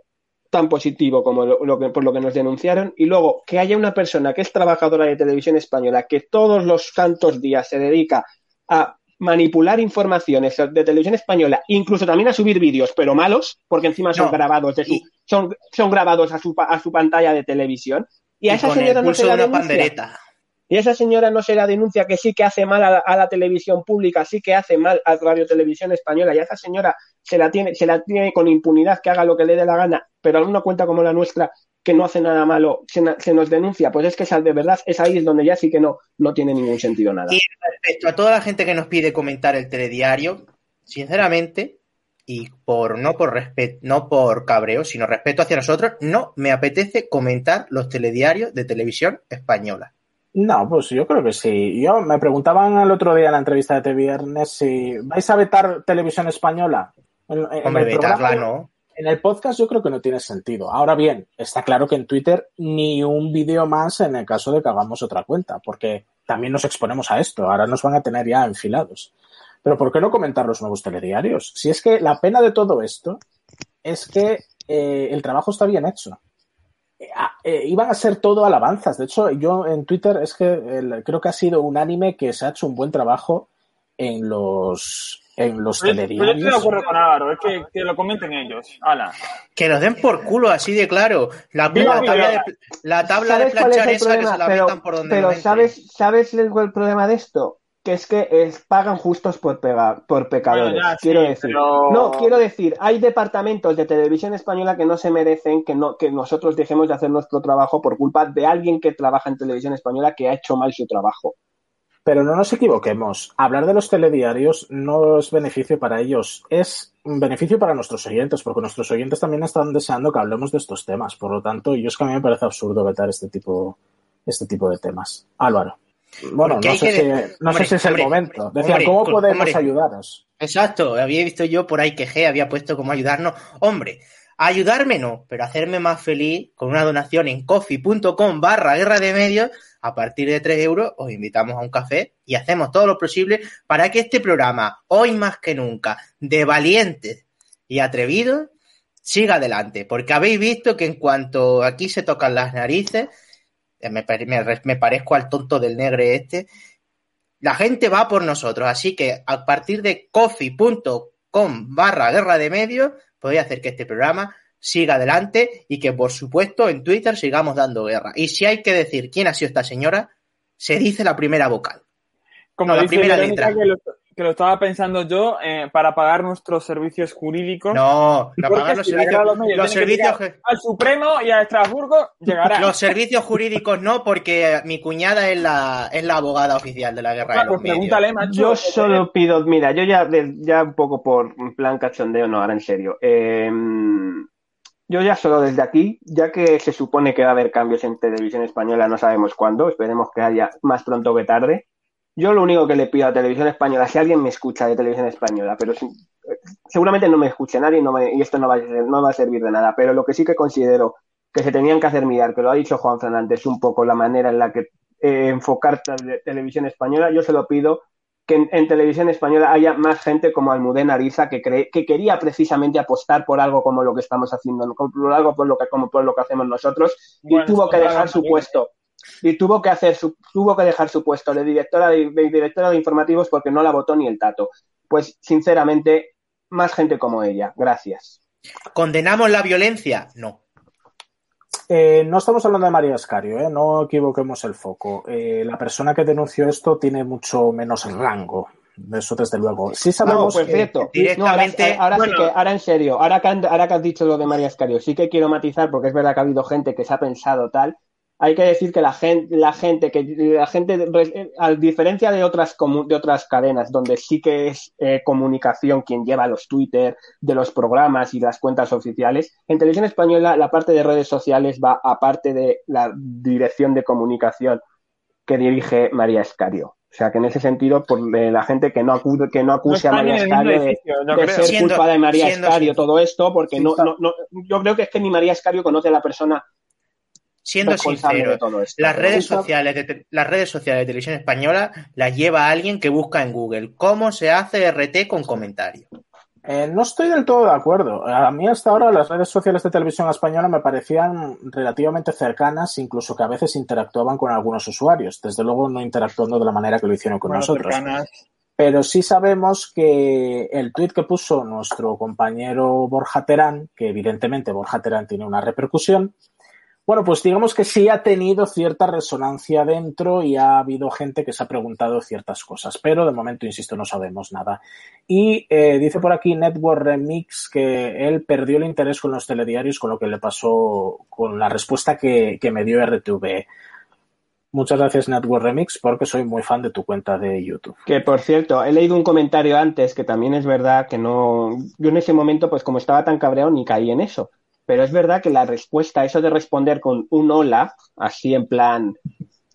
tan positivo como lo, que, por lo que nos denunciaron y luego que haya una persona que es trabajadora de televisión española que todos los santos días se dedica a manipular informaciones de televisión española, incluso también a subir vídeos, pero malos, porque encima son grabados de su, son, son grabados a su, a su pantalla de televisión. Y a esa señora no se la denuncia. Y esa señora no se la denuncia que sí que hace mal a la, televisión pública, sí que hace mal a Radio Televisión Española, y a esa señora se la tiene, se la tiene con impunidad que haga lo que le dé la gana, pero a una cuenta como la nuestra que no hace nada malo se, nos denuncia, pues es que de verdad es ahí es donde ya sí que no, no tiene ningún sentido nada. Y respecto a toda la gente que nos pide comentar el telediario, sinceramente, y por no por respeto, no por cabreo, sino respeto hacia nosotros, no me apetece comentar los telediarios de televisión española. No, pues yo creo que sí. Yo me preguntaban el otro día en la entrevista de este viernes si vais a vetar televisión española. Hombre, vetarla no. En el podcast yo creo que no tiene sentido. Ahora bien, está claro que en Twitter ni un vídeo más en el caso de que hagamos otra cuenta, porque también nos exponemos a esto. Ahora nos van a tener ya enfilados. Pero ¿por qué no comentar los nuevos telediarios? Si es que la pena de todo esto es que eh, el trabajo está bien hecho. Eh, ah, eh, iban a ser todo alabanzas. De hecho, yo en Twitter es que creo que ha sido unánime que se ha hecho un buen trabajo en los en los telediarios. Yo estoy de acuerdo con Álvaro, es que, lo comenten ellos. Que nos den por culo así de claro. La, tabla, de, la tabla de planchar esa que se la metan por donde Pero ¿sabes, ¿sabes el, problema de esto? que es que es, pagan justos por, por pecadores. quiero decir, no, quiero decir, hay departamentos de televisión española que no se merecen que no que nosotros dejemos de hacer nuestro trabajo por culpa de alguien que trabaja en televisión española que ha hecho mal su trabajo. Pero no nos equivoquemos, hablar de los telediarios no es beneficio para ellos, es un beneficio para nuestros oyentes, porque nuestros oyentes también están deseando que hablemos de estos temas. Por lo tanto, yo es que a mí me parece absurdo vetar este tipo, este tipo de temas. Álvaro. Bueno, no, sé, si, no sé si es el momento. Decía, ¿cómo podemos ayudaros? Exacto, había visto yo por ahí que G había puesto cómo ayudarnos. Hombre, ayudarme no, pero hacerme más feliz con una donación en coffee.com barra guerra de medios a partir de 3 euros os invitamos a un café y hacemos todo lo posible para que este programa, hoy más que nunca, de valientes y atrevidos, siga adelante. Porque habéis visto que en cuanto aquí se tocan las narices, eh, me, me parezco al tonto del negre este, la gente va por nosotros. Así que a partir de coffee.com barra guerra de medios, podéis hacer que este programa siga adelante y que, por supuesto, en Twitter sigamos dando guerra. Y si hay que decir quién ha sido esta señora, se dice la primera vocal. Como la primera letra. Que lo, estaba pensando yo eh, para pagar nuestros servicios jurídicos. No, para pagar los servicios, los, servicios al Supremo y a Estrasburgo llegará. Los servicios jurídicos no, porque mi cuñada es la, es la abogada oficial de la guerra de los pues Yo solo pido, mira, yo ya, ya un poco por plan cachondeo, no, ahora en serio. Eh, yo ya solo desde aquí, ya que se supone que va a haber cambios en televisión española, no sabemos cuándo, esperemos que haya más pronto que tarde. Yo lo único que le pido a televisión española, si alguien me escucha de televisión española, pero seguramente no me escuche nadie no y esto no va, a no va a servir de nada, pero lo que sí que considero que se tenían que hacer mirar, que lo ha dicho Juan Fernández, un poco la manera en la que eh, enfocar televisión española, yo se lo pido que en, televisión española haya más gente como Almudena Ariza que, cree, que quería precisamente apostar por algo como lo que estamos haciendo, por algo por lo que, como por lo que hacemos nosotros, y tuvo que dejar su puesto. Y tuvo que hacer su, tuvo que dejar su puesto de directora de, directora de informativos porque no la votó ni el tato. Pues sinceramente, más gente como ella. Gracias. ¿Condenamos la violencia? No. Eh, no estamos hablando de María Escario, ¿eh? no equivoquemos el foco. Eh, la persona que denunció esto tiene mucho menos rango. Eso desde luego. Sí sabemos no, perfecto. directamente. ahora, sí que, ahora en serio, ahora que, ahora que has dicho lo de María Escario, sí que quiero matizar porque es verdad que ha habido gente que se ha pensado tal hay que decir que la gente, la gente, que la gente, a diferencia de otras, de otras cadenas, donde sí que es eh, comunicación quien lleva los Twitter de los programas y las cuentas oficiales, en televisión española la parte de redes sociales va aparte de la dirección de comunicación que dirige María Escario. O sea que en ese sentido, por la gente que no acude, que no acuse a María Escario de, ser culpa de María Escario todo esto, porque no, no, no, yo creo que es que ni María Escario conoce a la persona siendo sincero, las redes sociales de las redes sociales de televisión española las lleva alguien que busca en Google cómo se hace RT con comentarios. Eh, no estoy del todo de acuerdo. A mí hasta ahora las redes sociales de televisión española me parecían relativamente cercanas, incluso que a veces interactuaban con algunos usuarios. Desde luego no interactuando de la manera que lo hicieron con nosotros. Pero sí sabemos que el tuit que puso nuestro compañero Borja Terán, que evidentemente Borja Terán tiene una repercusión, Bueno, pues digamos que sí ha tenido cierta resonancia dentro y ha habido gente que se ha preguntado ciertas cosas, pero de momento, insisto, no sabemos nada. Y eh, dice por aquí Network Remix que él perdió el interés con los telediarios con lo que le pasó con la respuesta que, que me dio RTV. Muchas gracias Network Remix porque soy muy fan de tu cuenta de YouTube. Que por cierto, he leído un comentario antes que también es verdad que no, yo en ese momento pues como estaba tan cabreado ni caí en eso. Pero es verdad que la respuesta, eso de responder con un hola, así en plan,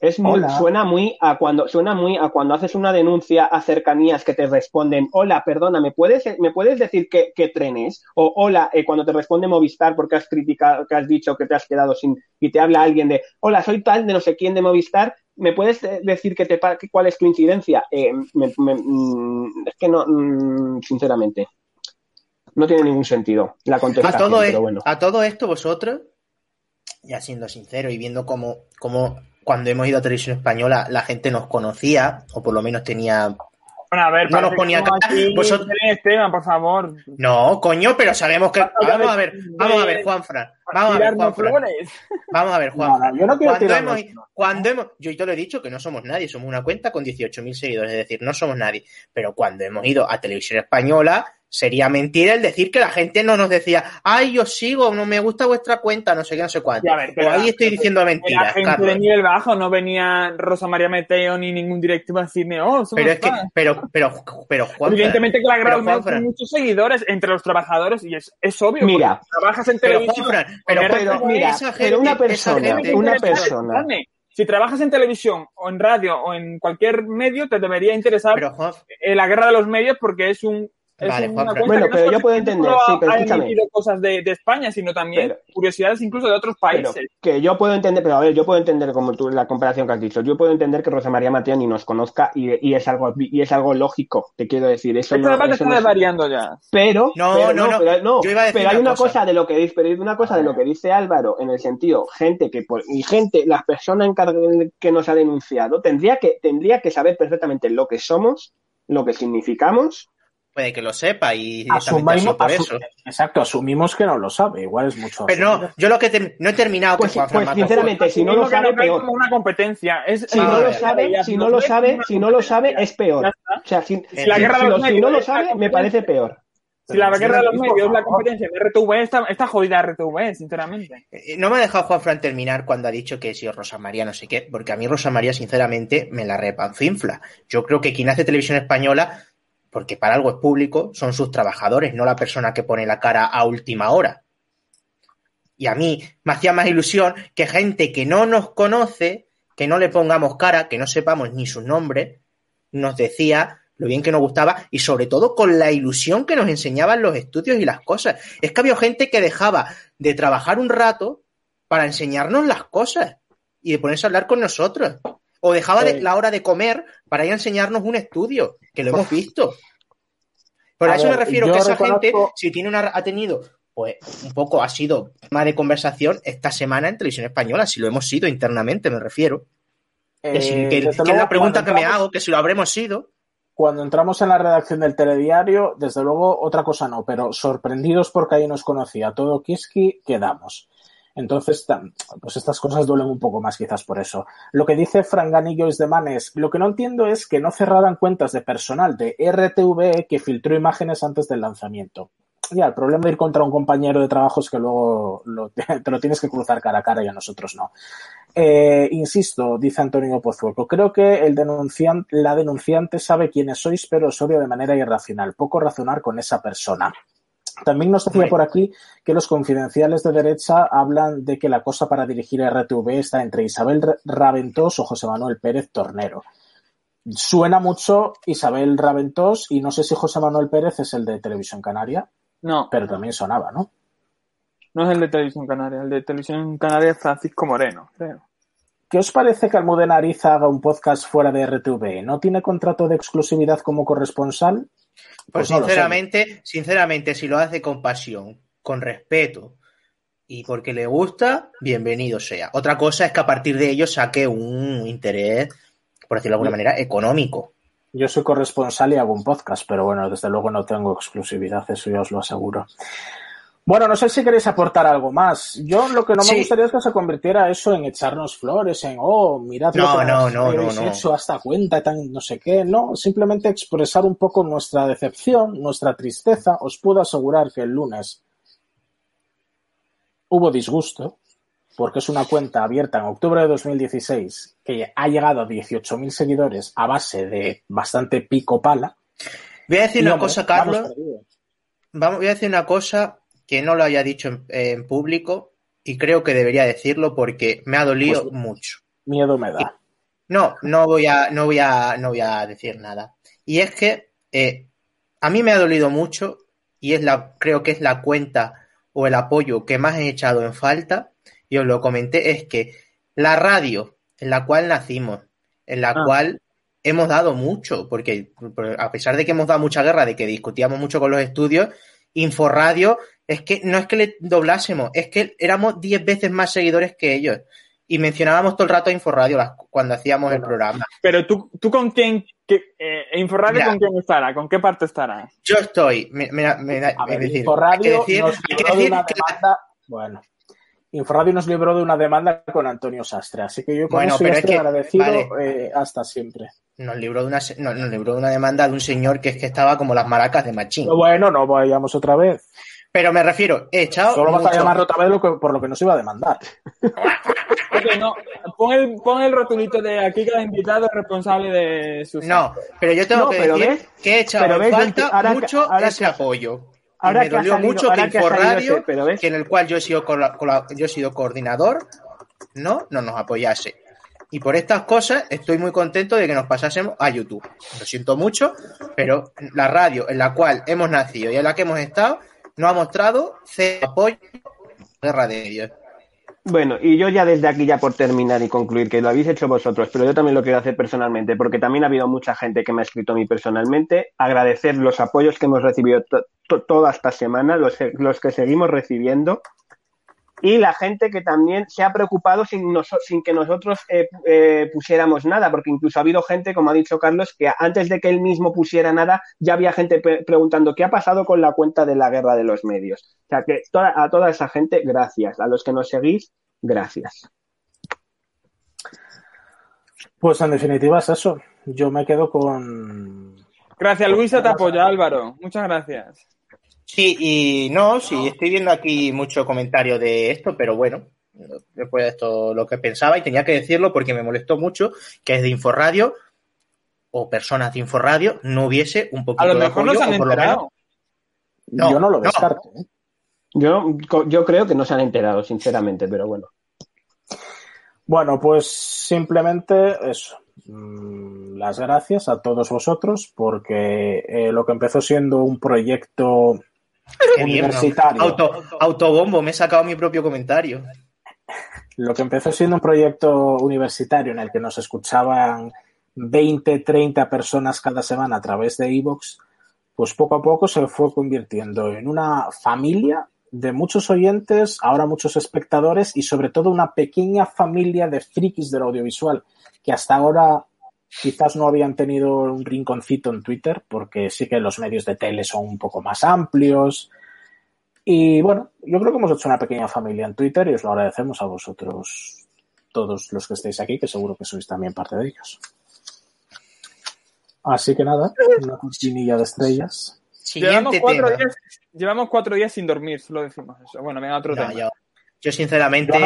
es muy, suena muy a cuando, suena muy a cuando haces una denuncia a cercanías que te responden, hola, perdona, ¿me puedes, me puedes decir qué, trenes? O hola, eh, cuando te responde Movistar porque has criticado, que has dicho que te has quedado sin, y te habla alguien de, hola, soy tal de no sé quién de Movistar, ¿me puedes decir que te, cuál es tu incidencia? Eh, mm, es que no, mm, sinceramente, no tiene ningún sentido la contestación, a todo, pero bueno. A todo esto vosotros, ya siendo sincero y viendo cómo, cómo cuando hemos ido a televisión española la gente nos conocía, o por lo menos tenía bueno, a ver, no nos ponía Vosotros... Esteban, por favor. No, coño, pero sabemos que. Vamos a ver, vamos a ver, Juanfran. Vamos a ver, Juanfran. Vamos a ver, Juanfran. yo no quiero cuando, hemos, cuando hemos. Yo te lo he dicho que no somos nadie, somos una cuenta con 18.000 seguidores, es decir, no somos nadie. Pero cuando hemos ido a televisión española, sería mentira el decir que la gente no nos decía, ay, yo sigo, no me gusta vuestra cuenta, no sé qué, no sé cuánto. pero ahí estoy diciendo mentiras. La gente de nivel bajo, no venía Rosa María Meteo ni ningún directivo a decirme, oh, somos Pero es que, pero, pero, pero, Juan, Evidentemente que la gran tiene muchos seguidores entre los trabajadores y es, es obvio. Mira, trabajas en televisión. Pero, pero, mira, pero una persona, una persona. Si trabajas en televisión o en radio o en cualquier medio, te debería interesar la guerra de los medios porque es un Vale, bueno, pero yo puedo entender, sí, pero escúchame. cosas de, de, España, sino también curiosidades incluso de otros países. que yo puedo entender, pero a ver, yo puedo entender como tú la comparación que has dicho. Yo puedo entender que Rosa María Mateo ni nos conozca y, y es algo y es algo lógico, te quiero decir. Eso no, eso está variando ya. Pero, no, no, no, pero, no, pero hay una cosa. de lo que dice, pero hay una cosa de lo que dice Álvaro en el sentido, gente que y gente, las personas que nos ha denunciado, tendría que tendría que saber perfectamente lo que somos, lo que significamos Puede que lo sepa y asumimos por eso. Exacto, asumimos que no lo sabe, igual es mucho. Pero no, yo lo que no he terminado pues, pues sinceramente, si no lo sabe, peor. como una competencia. si, no lo sabe, si no lo sabe, si no lo sabe, es peor. O sea, si, la guerra de los si no lo sabe, me parece peor. Si la guerra de los medios es la competencia de RTV, está, está jodida RTV, sinceramente. Eh, no me ha dejado Juan Fran terminar cuando ha dicho que si Rosa María no sé qué, porque a mí Rosa María, sinceramente, me la repanfinfla. Yo creo que quien hace televisión española porque para algo es público, son sus trabajadores, no la persona que pone la cara a última hora. Y a mí me hacía más ilusión que gente que no nos conoce, que no le pongamos cara, que no sepamos ni su nombre, nos decía lo bien que nos gustaba y sobre todo con la ilusión que nos enseñaban los estudios y las cosas. Es que había gente que dejaba de trabajar un rato para enseñarnos las cosas y de ponerse a hablar con nosotros o dejaba de, la hora de comer para ir a enseñarnos un estudio, que lo hemos visto. Por eso me refiero que esa gente, si tiene una, ha tenido, pues un poco ha sido tema de conversación esta semana en televisión española, si lo hemos sido internamente, me refiero. que, es la pregunta que me hago, que si lo habremos sido. Cuando entramos en la redacción del telediario, desde luego otra cosa no, pero sorprendidos porque ahí nos conocía todo Kiski, quedamos. Entonces, pues estas cosas duelen un poco más quizás por eso. Lo que dice Franganillo es de Manes, lo que no entiendo es que no cerraran cuentas de personal de RTV que filtró imágenes antes del lanzamiento. Ya, el problema de ir contra un compañero de trabajo es que luego te lo tienes que cruzar cara a cara y a nosotros no. Eh, insisto, dice Antonio Pozueco, creo que el denunciante, la denunciante sabe quiénes sois, pero os odio de manera irracional. Poco razonar con esa persona. También nos decía por aquí que los confidenciales de derecha hablan de que la cosa para dirigir RTV está entre Isabel Raventós o José Manuel Pérez Tornero. Suena mucho Isabel Raventós y no sé si José Manuel Pérez es el de Televisión Canaria. No. Pero también sonaba, ¿no? No es el de Televisión Canaria, el de Televisión Canaria es Francisco Moreno, creo. ¿Qué os parece que Almudena Ariza haga un podcast fuera de RTV? ¿No tiene contrato de exclusividad como corresponsal? Pues, pues sinceramente, sinceramente, si lo hace con pasión, con respeto y porque le gusta, bienvenido sea. Otra cosa es que a partir de ello saque un interés, por decirlo de alguna manera, económico. Yo soy corresponsal y hago un podcast, pero bueno, desde luego no tengo exclusividad, eso ya os lo aseguro. Bueno, no sé si queréis aportar algo más. Yo lo que no me gustaría es que se convirtiera eso en echarnos flores, en, oh, mirad lo que no, no, no, hecho hasta cuenta, tan no sé qué. No, simplemente expresar un poco nuestra decepción, nuestra tristeza. Os puedo asegurar que el lunes hubo disgusto, porque es una cuenta abierta en octubre de 2016 que ha llegado a 18.000 seguidores a base de bastante pico pala. Voy a decir una cosa, Carlos. Vamos, voy a decir una cosa que no lo haya dicho en, público y creo que debería decirlo porque me ha dolido pues, mucho. Miedo me da. No, no voy a, no voy a, no voy a decir nada. Y es que eh, a mí me ha dolido mucho y es la, creo que es la cuenta o el apoyo que más he echado en falta. Y os lo comenté, es que la radio en la cual nacimos, en la ah. cual hemos dado mucho, porque a pesar de que hemos dado mucha guerra, de que discutíamos mucho con los estudios, Inforadio es que no es que le doblásemos, es que éramos 10 veces más seguidores que ellos. Y mencionábamos todo el rato a Inforadio cuando hacíamos el programa. Pero tú, tú con quién, eh, Inforadio con quién estará, con qué parte estará. Yo estoy, me, decir, Inforadio nos libró de una demanda, bueno, Inforadio nos libró de una demanda con Antonio Sastre, así que yo con eso estoy agradecido eh, hasta siempre. Nos libró, de una, nos libró de una demanda de un señor que es que estaba como las maracas de Machín. Bueno, no vayamos otra vez. Pero me refiero, he echado. Solo vas a llamar otra vez por lo que nos iba a demandar. no, pon el, pon el rotulito de aquí cada invitado es responsable de sus. No, pero yo tengo que decir que he echado en falta mucho ese apoyo. Ahora me dolió mucho que InfoRadio, que en el cual yo he sido yo he sido coordinador, no, no nos apoyase. Y por estas cosas estoy muy contento de que nos pasásemos a YouTube. Lo siento mucho, pero la radio en la cual hemos nacido y en la que hemos estado no ha mostrado cero apoyo a guerra de ellos. Bueno, y yo ya desde aquí, ya por terminar y concluir, que lo habéis hecho vosotros, pero yo también lo quiero hacer personalmente, porque también ha habido mucha gente que me ha escrito a mí personalmente, agradecer los apoyos que hemos recibido toda esta semana, los, los que seguimos recibiendo, y la gente que también se ha preocupado sin, sin que nosotros eh, eh, pusiéramos nada, porque incluso ha habido gente, como ha dicho Carlos, que antes de que él mismo pusiera nada, ya había gente preguntando qué ha pasado con la cuenta de la guerra de los medios. O sea que a toda esa gente, gracias. A los que nos seguís, gracias. Pues en definitiva es eso. Yo me quedo con. Gracias, Luisa, te apoya, Álvaro. Muchas gracias. Sí, y no, sí, estoy viendo aquí mucho comentario de esto, pero bueno, después de esto lo que pensaba y tenía que decirlo porque me molestó mucho que es de Inforradio o personas de Inforradio no hubiese un poquito A lo mejor de apoyo, por lo No, yo no lo descarto. ¿eh? Yo, yo creo que no se han enterado, sinceramente, pero bueno. Bueno, pues simplemente eso. Mm, las gracias a todos vosotros porque eh, lo que empezó siendo un proyecto universitario. Auto, autobombo, me he sacado mi propio comentario. Lo que empezó siendo un proyecto universitario en el que nos escuchaban 20, 30 personas cada semana a través de Evox, pues poco a poco se fue convirtiendo en una familia de muchos oyentes, ahora muchos espectadores y sobre todo una pequeña familia de frikis del audiovisual que hasta ahora quizás no habían tenido un rinconcito en Twitter, porque sí que los medios de tele son un poco más amplios. Y bueno, yo creo que hemos hecho una pequeña familia en Twitter y os lo agradecemos a vosotros, todos los que estáis aquí, que seguro que sois también parte de ellos. Así que nada, una cortinilla de estrellas. Llevamos cuatro, días, llevamos cuatro, días, sin dormir, solo decimos eso. Bueno, venga, otro tema. Yo, sinceramente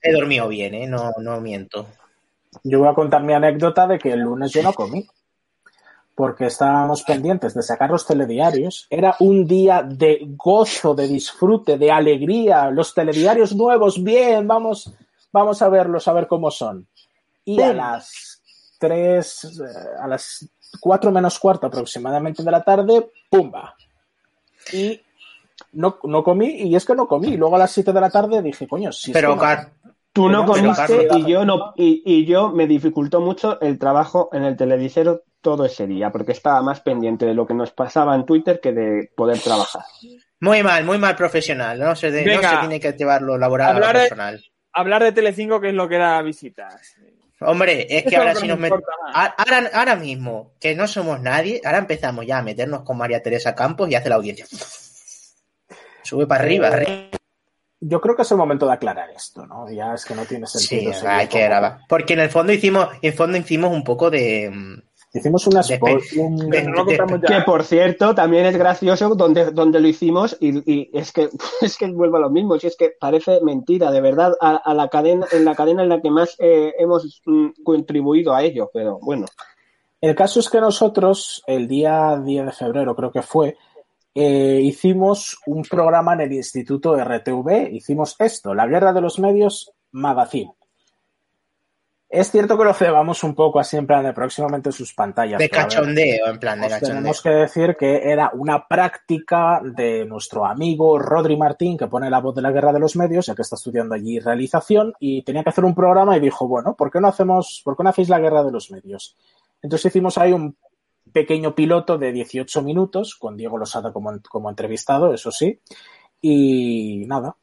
he dormido bien, ¿eh? no, no miento. Yo voy a contar mi anécdota de que el lunes yo no comí, porque estábamos pendientes de sacar los telediarios. Era un día de gozo, de disfrute, de alegría. Los telediarios nuevos, bien, vamos, vamos a verlos, a ver cómo son. Y a las tres, eh, a las cuatro menos cuarto aproximadamente de la tarde, ¡pumba! Y no, no comí, y es que no comí. Luego a las siete de la tarde dije, coño, si Pero, Tú no comiste y yo no y, yo me dificultó mucho el trabajo en el televisero todo ese día porque estaba más pendiente de lo que nos pasaba en Twitter que de poder trabajar. Muy mal, muy mal profesional. No se, tiene que llevar lo laboral hablar a lo personal. De, hablar de Telecinco que es lo que da visitas. Hombre, es que ahora sí nos metemos. Ahora, ahora mismo, que no somos nadie, ahora empezamos ya a meternos con María Teresa Campos y hace la audiencia. Sube para arriba, arriba. Yo creo que es el momento de aclarar esto, ¿no? Ya es que no tiene sentido. Sí, hay que grabar. Porque en el fondo hicimos, en fondo hicimos un poco de. Mm, hicimos una que por cierto también es gracioso donde, donde lo hicimos y, es que es que vuelvo a lo mismo, si es que parece mentira, de verdad, a, la cadena, en la cadena en la que más eh, hemos mm, contribuido a ello, pero bueno. El caso es que nosotros, el día 10 de febrero creo que fue, eh, hicimos un programa en el Instituto RTV, hicimos esto, La Guerra de los Medios Magazine. Es cierto que lo cebamos un poco así en plan de próximamente sus pantallas. De cachondeo, en plan de cachondeo. Tenemos que decir que era una práctica de nuestro amigo Rodri Martín, que pone la voz de la guerra de los medios, ya que está estudiando allí realización, y tenía que hacer un programa y dijo, bueno, ¿por qué no hacemos, por qué no hacéis la guerra de los medios? Entonces hicimos ahí un pequeño piloto de 18 minutos con Diego Losada como, como entrevistado, eso sí. Y nada.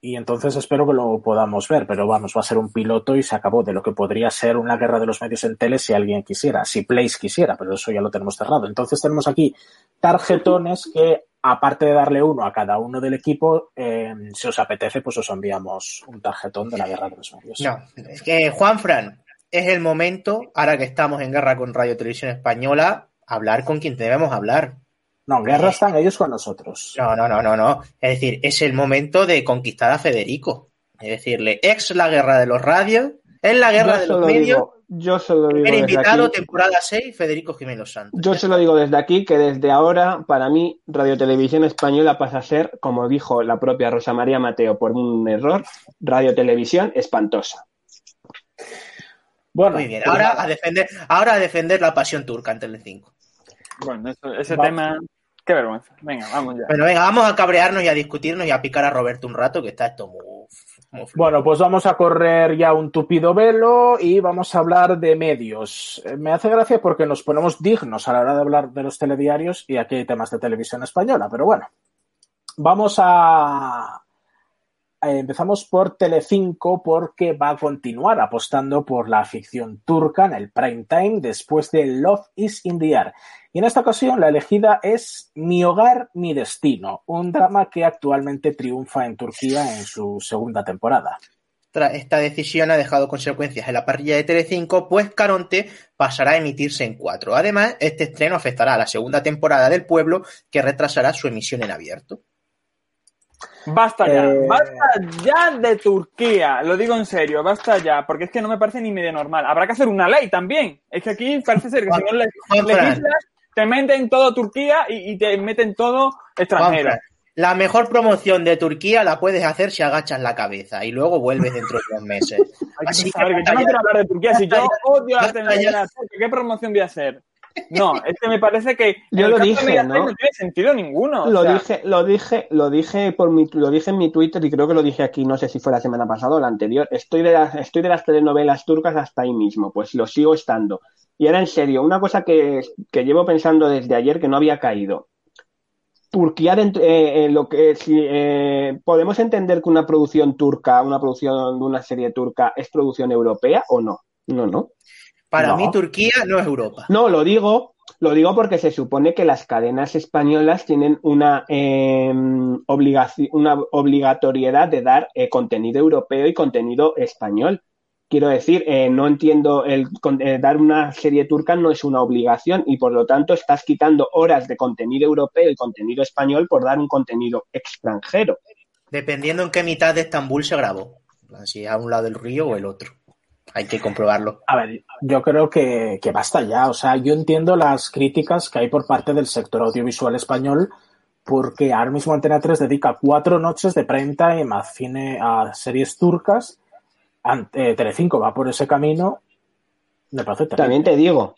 Y entonces espero que lo podamos ver, pero vamos, va a ser un piloto y se acabó de lo que podría ser una guerra de los medios en tele si alguien quisiera, si Place quisiera, pero eso ya lo tenemos cerrado. Entonces tenemos aquí tarjetones que, aparte de darle uno a cada uno del equipo, eh, si os apetece, pues os enviamos un tarjetón de la guerra de los medios. No, es que Juan Fran, es el momento, ahora que estamos en guerra con Radio Televisión Española, hablar con quien debemos hablar. No, en guerra están ellos con nosotros. No, no, no, no, no. Es decir, es el momento de conquistar a Federico. Es decirle, ex la guerra de los radios, es la guerra de los medios. yo se lo digo. El invitado, temporada 6, Federico Jiménez Santos. Yo se lo digo desde aquí, que desde ahora, para mí, Radio Televisión Española pasa a ser, como dijo la propia Rosa María Mateo por un error, Radio Televisión espantosa. Bueno, muy bien. Pues ahora a defender, ahora a defender la pasión turca en Telecinco. Bueno, ese tema, qué vergüenza. Venga, vamos ya. Bueno, venga, vamos a cabrearnos y a discutirnos y a picar a Roberto un rato, que está esto muy, bueno, pues vamos a correr ya un tupido velo y vamos a hablar de medios. Eh, me hace gracia porque nos ponemos dignos a la hora de hablar de los telediarios y aquí hay temas de televisión española, pero bueno. Vamos a, empezamos por Telecinco porque va a continuar apostando por la ficción turca en el prime time después de Love is in the Air. Y en esta ocasión la elegida es Mi hogar, mi destino, un drama que actualmente triunfa en Turquía en su segunda temporada. Esta decisión ha dejado consecuencias en la parrilla de Telecinco, pues Caronte pasará a emitirse en cuatro. Además, este estreno afectará a la segunda temporada del Pueblo, que retrasará su emisión en abierto. Basta ya, eh, basta ya de Turquía, lo digo en serio, basta ya, porque es que no me parece ni medio normal. Habrá que hacer una ley también. Es que aquí parece ser que si no legislas, te meten todo Turquía y, te meten todo extranjero. La mejor promoción de Turquía la puedes hacer si agachas la cabeza y luego vuelves dentro de unos meses. Así que, yo no quiero hablar de Turquía, si yo odio la ¿qué promoción voy a hacer? No, es que me parece que yo lo dije, ¿no? no tiene sentido ninguno. Lo dije, lo dije, lo dije por mi, lo dije en mi Twitter y creo que lo dije aquí, no sé si fue la semana pasada o la anterior. Estoy de las, estoy de las telenovelas turcas hasta ahí mismo, pues lo sigo estando. Y era en serio, una cosa que, que llevo pensando desde ayer que no había caído. Turquía, eh, lo que si eh, podemos entender que una producción turca, una producción de una serie turca es producción europea o no? No, no. Para mí Turquía no es Europa. No, lo digo, lo digo porque se supone que las cadenas españolas tienen una, em, obligación, una obligatoriedad de dar eh, contenido europeo y contenido español. Quiero decir, eh, no entiendo, el, eh, dar una serie turca no es una obligación y por lo tanto estás quitando horas de contenido europeo y contenido español por dar un contenido extranjero. Dependiendo en qué mitad de Estambul se grabó, si a un lado del río o el otro hay que comprobarlo. A ver, yo creo que, basta ya. O sea, yo entiendo las críticas que hay por parte del sector audiovisual español porque ahora mismo Antena 3 dedica cuatro noches de time a cine, a series turcas. Ante, Telecinco va por ese camino. Me parece También te digo,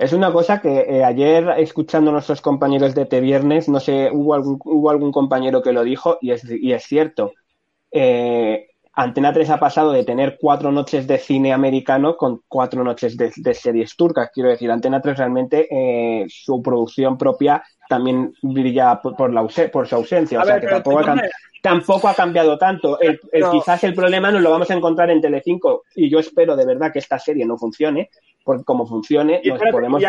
es una cosa que eh, ayer, escuchando a nuestros compañeros de Te Viernes, no sé, hubo algún, hubo algún compañero que lo dijo y es, y es cierto. Eh, Antena 3 ha pasado de tener cuatro noches de cine americano con cuatro noches de, series turcas. Quiero decir, Antena 3 realmente eh, su producción propia también brilla por, la, por su ausencia. o sea, que tampoco ha, cambiado tanto. El, Quizás el problema nos lo vamos a encontrar en Telecinco y yo espero de verdad que esta serie no funcione porque como funcione, nos, podemos,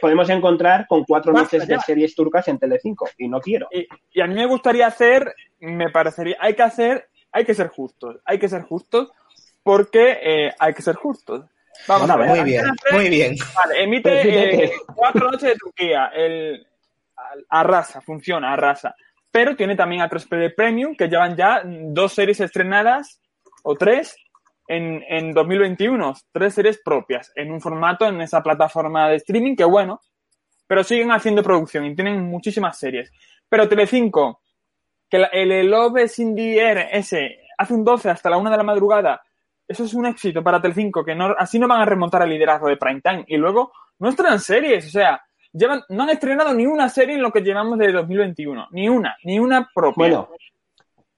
podemos encontrar con cuatro meses de series turcas en Telecinco y no quiero. Y, a mí me gustaría hacer, me parecería, hay que hacer, hay que ser justos, hay que ser justos porque eh, hay que ser justos. Vamos a ver. Muy bien, muy bien. Vale, emite eh, cuatro noches de Turquía, el arrasa, funciona, arrasa. Pero tiene también a 3PD Premium, que llevan ya dos series estrenadas, o tres, en, en 2021. Tres series propias, en un formato, en esa plataforma de streaming, que bueno, pero siguen haciendo producción y tienen muchísimas series. Pero Telecinco, que el, Love is in ese, hace un 12 hasta la 1 de la madrugada, eso es un éxito para Telecinco, que no, así no van a remontar el liderazgo de Primetime. Y luego no estrenan series, o sea, llevan, no han estrenado ni una serie en lo que llevamos de 2021. Ni una, ni una propia. Bueno,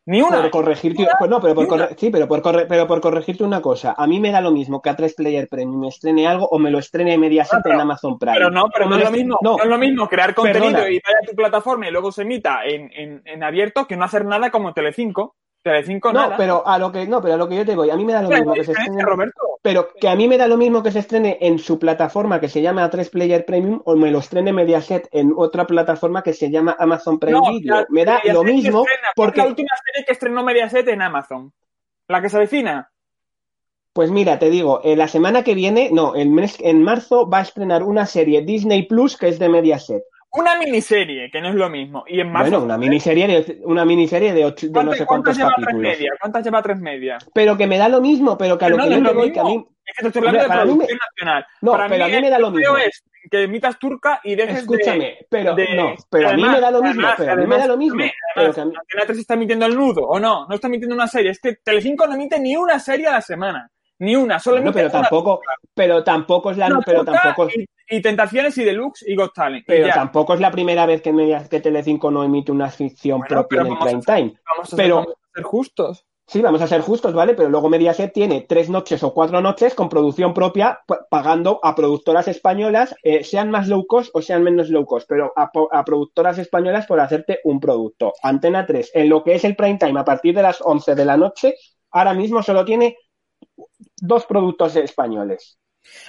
ni una. Por corregirte, pues no, pero por sí, pero por, pero por corregirte una cosa. A mí me da lo mismo que a 3 Player Premium me estrene algo o me lo estrene Mediaset en Amazon Prime. Pero no, pero no es, lo mismo, no, es lo mismo crear contenido y vaya a tu plataforma y luego se emita en, en, en abierto que no hacer nada como Telecinco no, pero a lo que no, pero a lo que yo te voy, a mí me da lo mismo que se estrene, pero que a mí me da lo mismo que se estrene en su plataforma que se llama A3 Player Premium o me lo estrene Mediaset en otra plataforma que se llama Amazon Prime Video. me da lo mismo porque la última serie que estrenó Mediaset en Amazon, la que se avecina. Pues mira, te digo, en la semana que viene, no, en, mes, en marzo va a estrenar una serie Disney Plus que es de Mediaset una miniserie, que no es lo mismo. Y en bueno, una miniserie de, una miniserie de, ocho, de no sé cuántos lleva capítulos. Tres media? ¿Cuántas lleva tres medias? Pero que me da lo mismo, pero que a lo que yo me voy, que a mí... Es que te estoy hablando de producción nacional. No, para pero mí a mí me da lo mismo. es que emitas turca y dejes Escúchame, pero no, pero a mí me da lo mismo, pero a mí me da lo mismo. Pero que a mí... se está emitiendo el nudo, ¿o no? No está emitiendo una serie. Es que Telecinco no emite ni una serie a la semana. Ni una, solo no, pero tampoco, pero tampoco es la, pero tampoco y, Tentaciones y Deluxe y Got Talent. Pero tampoco es la primera vez que, media, que Telecinco no emite una ficción propia en el prime time. Vamos a, pero, ser, justos. Sí, vamos a ser justos, ¿vale? Pero luego Mediaset tiene tres noches o cuatro noches con producción propia, pagando a productoras españolas, eh, sean más low cost o sean menos low cost, pero a, a, productoras españolas por hacerte un producto. Antena 3, en lo que es el prime time, a partir de las 11 de la noche, ahora mismo solo tiene dos productos españoles.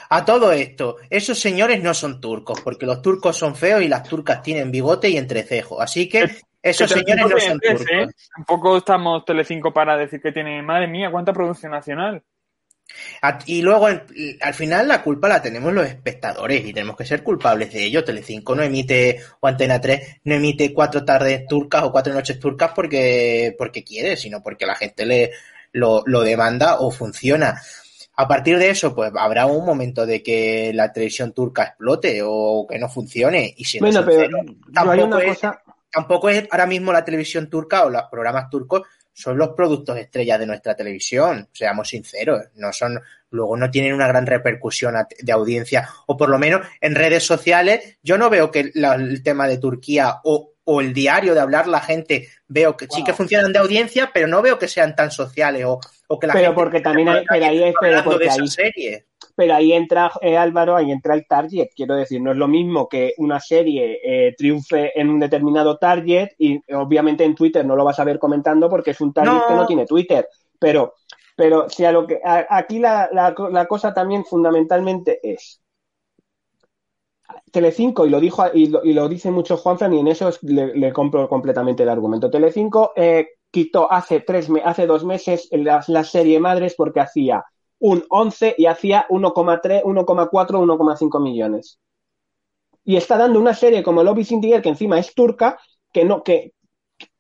A todo esto, esos señores no son turcos, porque los turcos son feos y las turcas tienen bigote y entrecejo. Así que esos señores no son turcos. ¿eh? Tampoco estamos Telecinco para decir que tiene, madre mía, cuánta producción nacional. Y luego, al final, la culpa la tenemos los espectadores y tenemos que ser culpables de ello. Telecinco no emite, o Antena 3, no emite cuatro tardes turcas o cuatro noches turcas porque, porque quiere, sino porque la gente le, lo, lo demanda o funciona. A partir de eso, pues habrá un momento de que la televisión turca explote o que no funcione. Y si bueno, pero tampoco, es, tampoco es ahora mismo la televisión turca o los programas turcos son los productos estrellas de nuestra televisión, seamos sinceros, no son, luego no tienen una gran repercusión de audiencia, o por lo menos en redes sociales, yo no veo que el tema de Turquía o o el diario de hablar la gente, veo que sí que funcionan de audiencia, pero no veo que sean tan sociales o, o que la pero porque también hay, pero ahí, pero porque ahí, serie. pero ahí entra eh, Álvaro, ahí entra el target, quiero decir, no es lo mismo que una serie eh, triunfe en un determinado target y obviamente en Twitter no lo vas a ver comentando porque es un target que no tiene Twitter, pero pero si a lo que aquí la, la, la cosa también fundamentalmente es Telecinco, y lo dijo y lo, y lo dice mucho Juanfran, y en eso le, compro completamente el argumento. Telecinco eh, quitó hace tres hace dos meses la, serie Madres porque hacía un 11 y hacía 1,3, 1,4, 1,5 millones. Y está dando una serie como Lobby Sin que encima es turca, que no, que,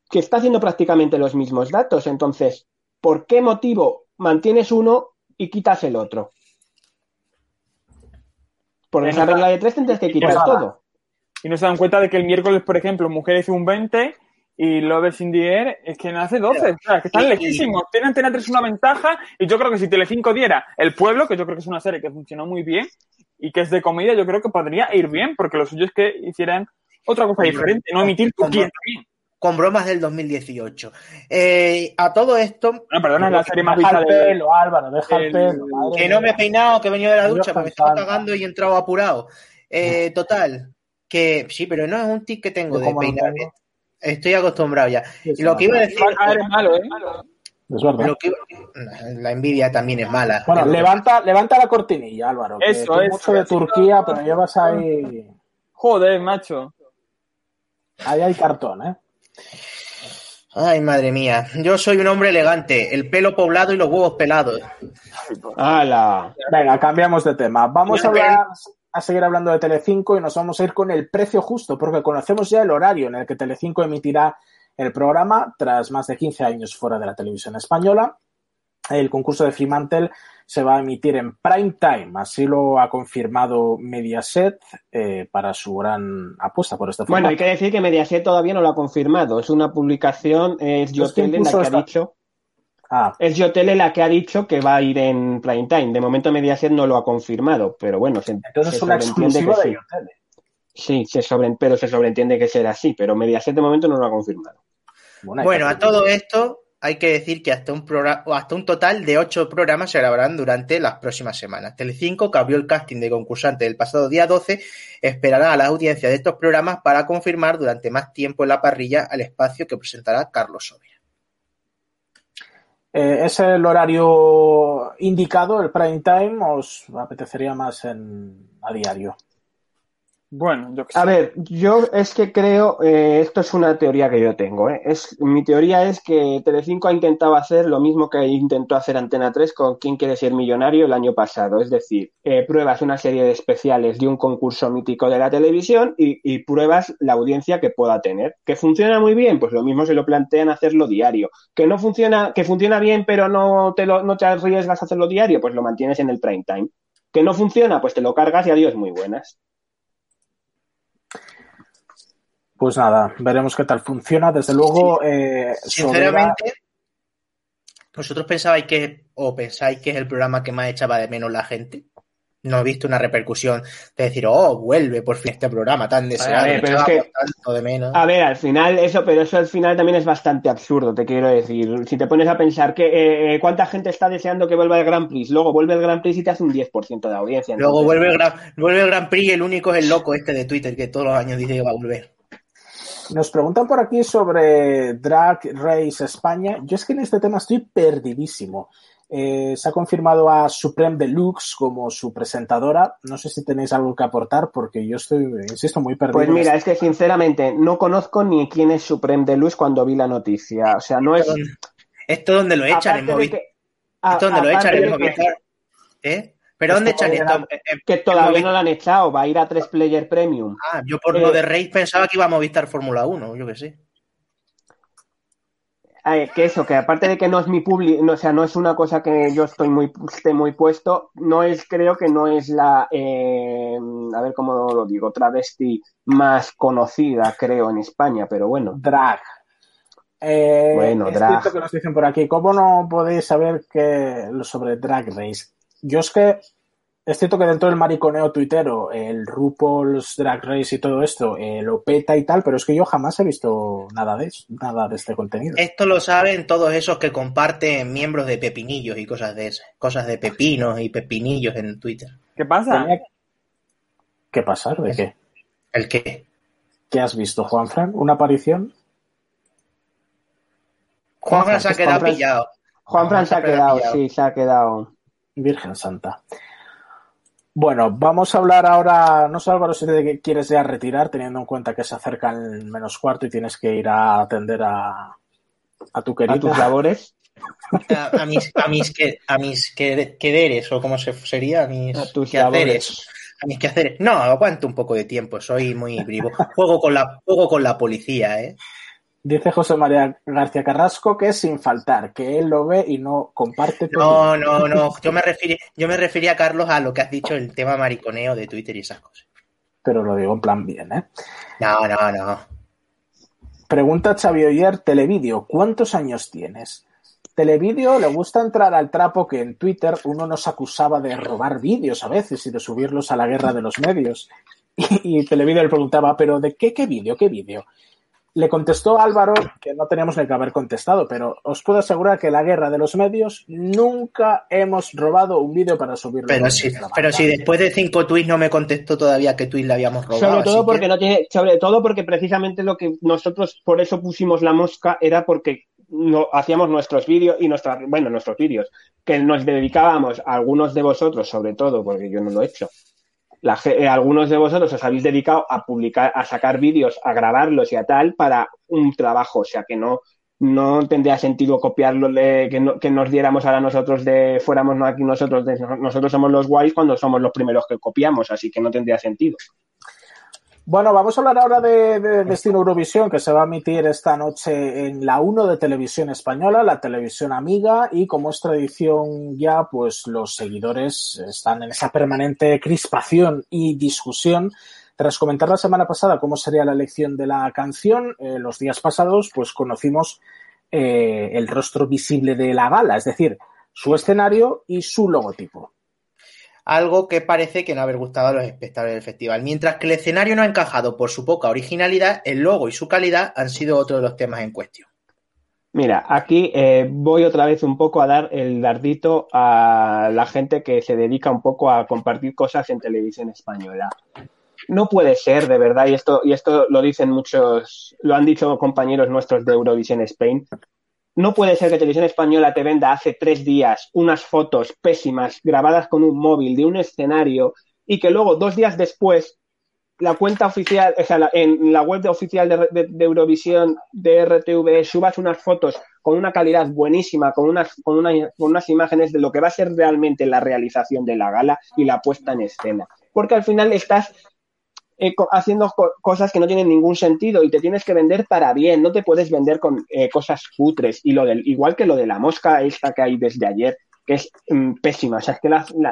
que está haciendo prácticamente los mismos datos. Entonces, ¿por qué motivo mantienes uno y quitas el otro? Por esa regla de tres tendrás que quitar todo. Y no se dan cuenta de que el miércoles, por ejemplo, Mujeres un 20 y Love in the Air es que no hace 12. O sea, que están lejísimos. Tienen Antena 3 una ventaja y yo creo que si Telecinco diera El Pueblo, que yo creo que es una serie que funcionó muy bien y que es de comedia, yo creo que podría ir bien porque lo suyo es que hicieran otra cosa diferente, no emitir también con bromas del 2018. Eh, a todo esto. No, perdona, la serie más deja el pelo, Álvaro, deja el, pelo. que no me he peinado, que he venido de la ducha, porque me estaba cagando y he entrado apurado. Eh, total, que sí, pero no es un tic que tengo de peinar. Estoy acostumbrado ya. y lo que iba a decir. malo, ¿eh? Es verdad. la envidia también es mala. Bueno, levanta, levanta la cortinilla, Álvaro. Eso es. Mucho de Turquía, pero llevas ahí. Joder, macho. Ahí hay cartón, ¿eh? Ay, madre mía. Yo soy un hombre elegante, el pelo poblado y los huevos pelados. ¡Hala! Venga, cambiamos de tema. Vamos a hablar a seguir hablando de Telecinco y nos vamos a ir con el precio justo, porque conocemos ya el horario en el que Telecinco emitirá el programa tras más de 15 años fuera de la televisión española. El concurso de Fremantle se va a emitir en prime time, así lo ha confirmado Mediaset eh, para su gran apuesta por este formato. Bueno, hay que decir que Mediaset todavía no lo ha confirmado, es una publicación, es Yotele la que ha dicho. Ah. Es Yotele la que ha dicho que va a ir en prime time. De momento Mediaset no lo ha confirmado, pero bueno, se, Entonces es una exclusiva de Yotele. Sí, se sobre, pero se sobreentiende que será así, pero Mediaset de momento no lo ha confirmado. Bueno, a todo esto hay que decir que hasta un, programa, hasta un total de ocho programas se grabarán durante las próximas semanas. Telecinco, que abrió el casting de concursante el pasado día 12, esperará a la audiencia de estos programas para confirmar durante más tiempo en la parrilla al espacio que presentará Carlos Sobria. Eh, ¿Es el horario indicado, el prime time, o os apetecería más a diario? Bueno, yo A ver, yo es que creo, eh, esto es una teoría que yo tengo, ¿eh? es, mi teoría es que Telecinco ha intentado hacer lo mismo que intentó hacer Antena 3 con Quién quiere ser millonario el año pasado, es decir, eh, pruebas una serie de especiales de un concurso mítico de la televisión y, pruebas la audiencia que pueda tener. ¿Que funciona muy bien? Pues lo mismo se lo plantean hacerlo diario. ¿Que no funciona, que funciona bien pero no te, lo, no te arriesgas a hacerlo diario? Pues lo mantienes en el prime time. ¿Que no funciona? Pues te lo cargas y adiós, muy buenas. Pues nada, veremos qué tal funciona. Desde luego, eh, sinceramente, ¿vosotros pensabais que, o pensáis que es el programa que más echaba de menos la gente? No he visto una repercusión de decir, oh, vuelve por fin este programa tan deseado. A ver, pero es que, tanto de menos. a ver, al final, eso, pero eso al final también es bastante absurdo, te quiero decir. Si te pones a pensar que eh, eh, cuánta gente está deseando que vuelva el Grand Prix, luego vuelve el Grand Prix y te hace un 10% de audiencia. Luego vuelve el, Gran, vuelve el Grand Prix y el único es el loco este de Twitter que todos los años dice que va a volver. Nos preguntan por aquí sobre Drag Race España. Yo es que en este tema estoy perdidísimo. Eh, se ha confirmado a Supreme Deluxe como su presentadora. No sé si tenéis algo que aportar porque yo estoy, insisto, muy perdido. Pues mira, es que sinceramente no conozco ni quién es Supreme Deluxe cuando vi la noticia. O sea, no es. Esto donde lo echan en Movistar. Esto donde lo echan en Movistar. ¿Eh? ¿Pero dónde echan esto? Que todavía no lo han echado, va a ir a tres player premium. Ah, yo por lo de Race pensaba que iba a Movistar Fórmula 1, yo que sé. que eso, que aparte de que no es mi público, no, o sea, no es una cosa que yo estoy muy, esté muy puesto, no es, creo que no es la, eh, a ver cómo lo digo, travesti más conocida, creo, en España, pero bueno. Drag. Eh, bueno, drag. que nos dicen por aquí, ¿cómo no podéis saber que sobre Drag Race? Yo es que es cierto que dentro del mariconeo tuitero, el RuPaul's Drag Race y todo esto eh, lo peta y tal, pero es que yo jamás he visto nada de eso, nada de este contenido. Esto lo saben todos esos que comparten miembros de pepinillos y cosas de esas, cosas de pepinos y pepinillos en Twitter. ¿Qué pasa? ¿Qué pasa? ¿De qué? ¿El qué? ¿Qué has visto, Juanfran? ¿Una aparición? Juanfran se ha quedado pillado. Juanfran se ha quedado, sí, se ha quedado. Virgen Santa. Bueno, vamos a hablar ahora, no sé Álvaro si te quieres ya retirar, teniendo en cuenta que se acerca el menos cuarto y tienes que ir a atender a, a tu querido. A tus labores. A, mis, a mis, que, a mis quereres, o como se, sería, a mis a tus quehaceres. A mis quehaceres. No, aguanto un poco de tiempo, soy muy vivo. Juego con la, juego con la policía, ¿eh? Dice José María García Carrasco que es sin faltar, que él lo ve y no comparte. No, no, no. Yo me, refiero, yo me refería, Carlos, a lo que has dicho, el tema mariconeo de Twitter y esas cosas. Pero lo digo en plan bien, ¿eh? No, no, no. Pregunta Xavi Oyer, Televideo, ¿cuántos años tienes? Televideo le gusta entrar al trapo que en Twitter uno nos acusaba de robar vídeos a veces y de subirlos a la guerra de los medios. Y, y Televideo le preguntaba, ¿pero de qué, qué vídeo, qué vídeo? Le contestó Álvaro que no teníamos ni que haber contestado, pero os puedo asegurar que la guerra de los medios nunca hemos robado un vídeo para subirlo. Pero sí, pero si después de cinco tweets no me contestó todavía que tweet le habíamos robado. Sobre todo porque no tiene, sobre todo porque precisamente lo que nosotros por eso pusimos la mosca era porque no, hacíamos nuestros vídeos y nuestras, bueno, nuestros vídeos, que nos dedicábamos, a algunos de vosotros sobre todo, porque yo no lo he hecho, la, eh, algunos de vosotros os habéis dedicado a publicar, a sacar vídeos, a grabarlos y a tal para un trabajo, o sea que no, no tendría sentido copiarlo, de, que, que, nos diéramos ahora nosotros de, fuéramos aquí nosotros, nosotros somos los guays cuando somos los primeros que copiamos, así que no tendría sentido. Bueno, vamos a hablar ahora de, de, Destino Eurovisión, que se va a emitir esta noche en la 1 de Televisión Española, la televisión amiga, y como es tradición ya, pues los seguidores están en esa permanente crispación y discusión. Tras comentar la semana pasada cómo sería la elección de la canción, eh, los días pasados, pues conocimos eh, el rostro visible de la gala, es decir, su escenario y su logotipo algo que parece que no haber gustado a los espectadores del festival. Mientras que el escenario no ha encajado por su poca originalidad, el logo y su calidad han sido otro de los temas en cuestión. Mira, aquí eh, voy otra vez un poco a dar el dardito a la gente que se dedica un poco a compartir cosas en televisión española. No puede ser, de verdad, y esto, y esto lo dicen muchos, lo han dicho compañeros nuestros de Eurovisión Spain, no puede ser que Televisión Española te venda hace tres días unas fotos pésimas grabadas con un móvil de un escenario y que luego, dos días después, la cuenta oficial, o sea, en la web de oficial de, Eurovisión de RTV subas unas fotos con una calidad buenísima, con unas, con, con unas imágenes de lo que va a ser realmente la realización de la gala y la puesta en escena. Porque al final estás eh, haciendo cosas que no tienen ningún sentido y te tienes que vender para bien, no te puedes vender con eh, cosas putres y lo del, igual que lo de la mosca esta que hay desde ayer, que es mm, pésima, o sea, es que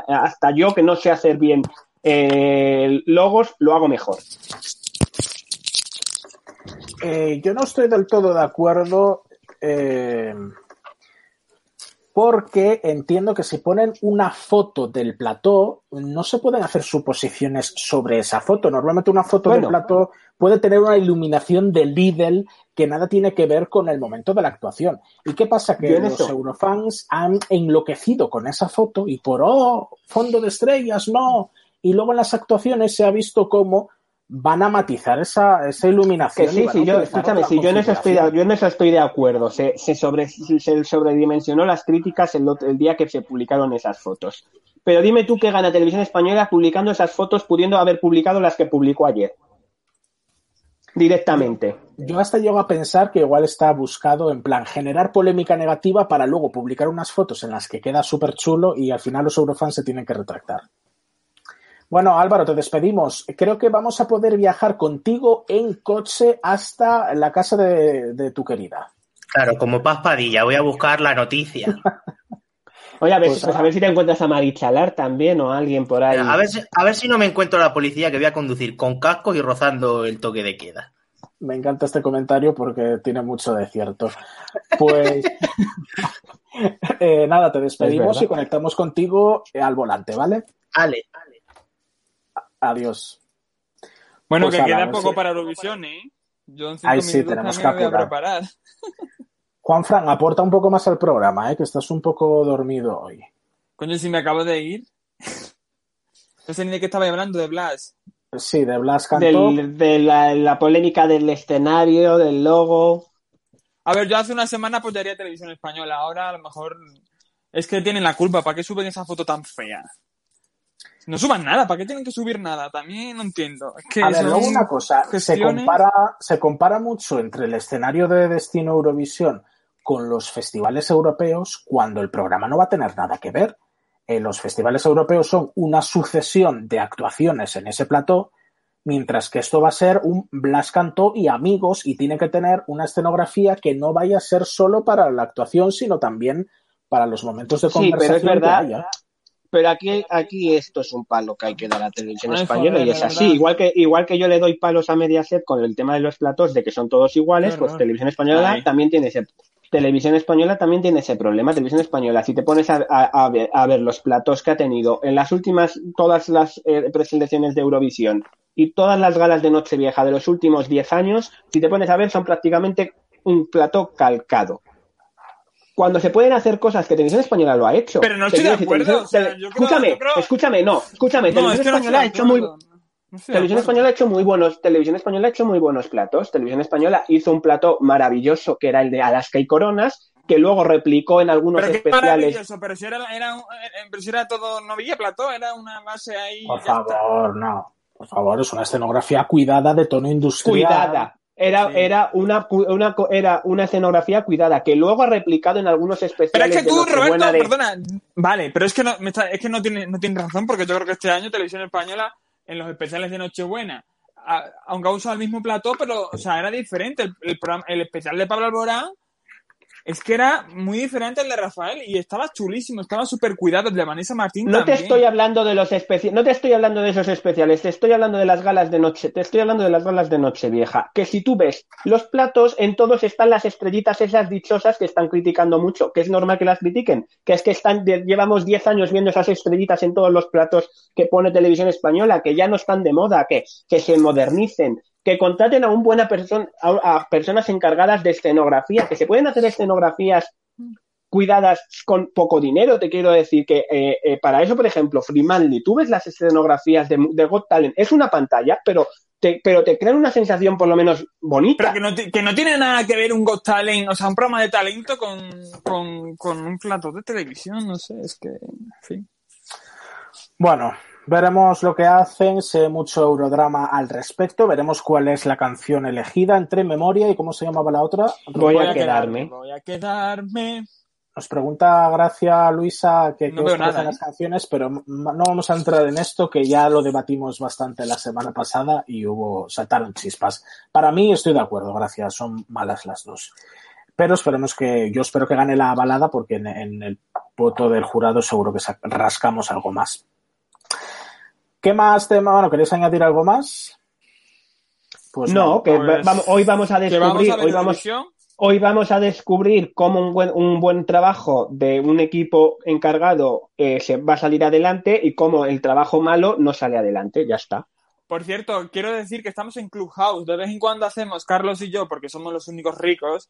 hasta yo que no sé hacer bien eh, logos, lo hago mejor. yo no estoy del todo de acuerdo porque entiendo que si ponen una foto del plató, no se pueden hacer suposiciones sobre esa foto. Normalmente una foto del plató puede tener una iluminación de Lidl que nada tiene que ver con el momento de la actuación. ¿Y qué pasa? Que los eurofans han enloquecido con esa foto y por, oh, fondo de estrellas, no. Y luego en las actuaciones se ha visto cómo van a matizar esa, esa iluminación. sí, sí, yo, escúchame, si yo en eso estoy, yo en eso estoy de acuerdo. Se, se, sobre, se sobredimensionó las críticas el, el, día que se publicaron esas fotos. Pero dime tú qué gana Televisión Española publicando esas fotos, pudiendo haber publicado las que publicó ayer. Directamente. Yo hasta llego a pensar que igual está buscado en plan generar polémica negativa para luego publicar unas fotos en las que queda súper chulo y al final los eurofans se tienen que retractar. Bueno, Álvaro, te despedimos. Creo que vamos a poder viajar contigo en coche hasta la casa de, tu querida. Claro, como Paz Padilla, voy a buscar la noticia. Oye, a ver, pues, a ver si te encuentras a Marichalar también o a alguien por ahí. A ver, a ver si no me encuentro a la policía que voy a conducir con casco y rozando el toque de queda. Me encanta este comentario porque tiene mucho de cierto. Pues eh, nada, te despedimos y conectamos contigo al volante, ¿vale? Ale. Adiós. Bueno, pues que queda poco para Eurovisión, ¿eh? Yo en Ahí sí, tenemos que preparar. Juan Fran, aporta un poco más al programa, ¿eh? que estás un poco dormido hoy. Coño, si me acabo de ir. No sé ni de qué estaba hablando, de Blas. Sí, de Blas Cantó. de la, polémica del escenario, del logo. A ver, yo hace una semana apoyaría Televisión Española. Ahora a lo mejor es que tienen la culpa. ¿Para qué suben esa foto tan fea? No suban nada, ¿para qué tienen que subir nada? También no entiendo. que a ver, luego una cosa, se, compara, se compara mucho entre el escenario de Destino Eurovisión con los festivales europeos cuando el programa no va a tener nada que ver. Eh, los festivales europeos son una sucesión de actuaciones en ese plató, mientras que esto va a ser un Blas Cantó y amigos y tiene que tener una escenografía que no vaya a ser solo para la actuación, sino también para los momentos de conversación. Sí, pero es verdad, pero aquí, aquí esto es un palo que hay que dar a la televisión española y es así. Igual que, igual que yo le doy palos a Mediaset con el tema de los platos de que son todos iguales, pues televisión española también tiene ese televisión española también tiene ese problema. Televisión española, si te pones a, ver, los platos que ha tenido en las últimas, todas las eh, presentaciones de Eurovisión y todas las galas de Nochevieja de los últimos 10 años, si te pones a ver, son prácticamente un plato calcado cuando se pueden hacer cosas que Televisión Española lo ha hecho. Pero no estoy de acuerdo. escúchame, escúchame, no, escúchame. televisión Española ha hecho muy. Televisión Española ha hecho muy buenos, Televisión Española ha hecho muy buenos platos. Televisión Española hizo un plato maravilloso que era el de Alaska y Coronas, que luego replicó en algunos pero especiales. Pero si era, era, pero si era todo, no había plató, era una base ahí. Por favor, no. Por favor, es una escenografía cuidada de tono industrial. Cuidada. Era, era, una, una, era una escenografía cuidada que luego ha replicado en algunos especiales. Pero es que tú, Roberto, perdona. Vale, pero es que no, es que no tiene, no tiene razón porque yo creo que este año Televisión Española en los especiales de Nochebuena, aunque ha usado el mismo plató, pero, o sea, era diferente. El, el, programa, el especial de Pablo Alborán es que era muy diferente al de Rafael y estaba chulísimo, estaba súper cuidado. El de Vanessa Martín. No te estoy hablando de los especiales, no te estoy hablando de esos especiales, te estoy hablando de las galas de noche, te estoy hablando de las galas de noche vieja. Que si tú ves los platos, en todos están las estrellitas esas dichosas que están criticando mucho, que es normal que las critiquen, que es que están, llevamos 10 años viendo esas estrellitas en todos los platos que pone televisión española, que ya no están de moda, que, que se modernicen, que contraten a un buena persona, a, personas encargadas de escenografía, que se pueden hacer escenografías cuidadas con poco dinero, te quiero decir que eh, eh, para eso, por ejemplo, Freemanly, tú ves las escenografías de, de Got Talent, es una pantalla, pero te, pero te crean una sensación por lo menos bonita. Pero que no, que no tiene nada que ver un Got Talent, o sea, un programa de talento con, con, con un plato de televisión, no sé, es que, en fin. Bueno, Veremos lo que hacen, sé mucho eurodrama al respecto, veremos cuál es la canción elegida entre memoria y cómo se llamaba la otra. Voy, a, quedarme. Voy a quedarme. Nos pregunta Gracia Luisa que no qué las ¿eh? canciones, pero no vamos a entrar en esto, que ya lo debatimos bastante la semana pasada y hubo, saltaron chispas. Para mí estoy de acuerdo, gracias, son malas las dos. Pero esperemos que, yo espero que gane la balada porque en, en el voto del jurado seguro que rascamos algo más. ¿Qué más tema? Bueno, ¿queréis añadir algo más? Pues no, que pues hoy vamos a descubrir, hoy, vamos, hoy vamos a descubrir cómo un buen, un buen trabajo de un equipo encargado eh, se va a salir adelante y cómo el trabajo malo no sale adelante, ya está. Por cierto, quiero decir que estamos en Clubhouse. De vez en cuando hacemos, Carlos y yo, porque somos los únicos ricos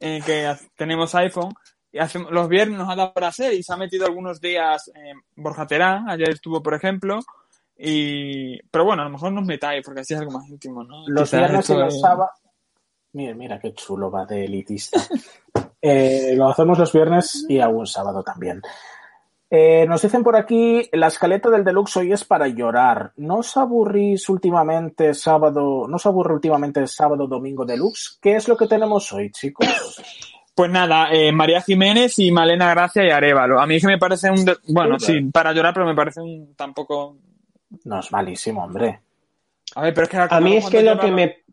eh, que tenemos iPhone, y hacemos, los viernes nos ha dado para hacer y se ha metido algunos días eh, Borja Terán, ayer estuvo, por ejemplo, y, pero bueno, a lo mejor nos metáis porque así es algo más íntimo, ¿no? Los viernes y los sábados. Mira, mira qué chulo va de elitista. eh, lo hacemos los viernes y algún sábado también. Eh, nos dicen por aquí, la escaleta del deluxe hoy es para llorar. ¿No os aburrís últimamente sábado, no os aburre últimamente sábado, domingo deluxe? ¿Qué es lo que tenemos hoy, chicos? Pues nada, eh, María Jiménez y Malena Gracia y Arevalo. A mí es que me parece un, bueno, sí, para llorar, pero me parece un tampoco no es malísimo, hombre. A ver, pero es que a mí es que lo que me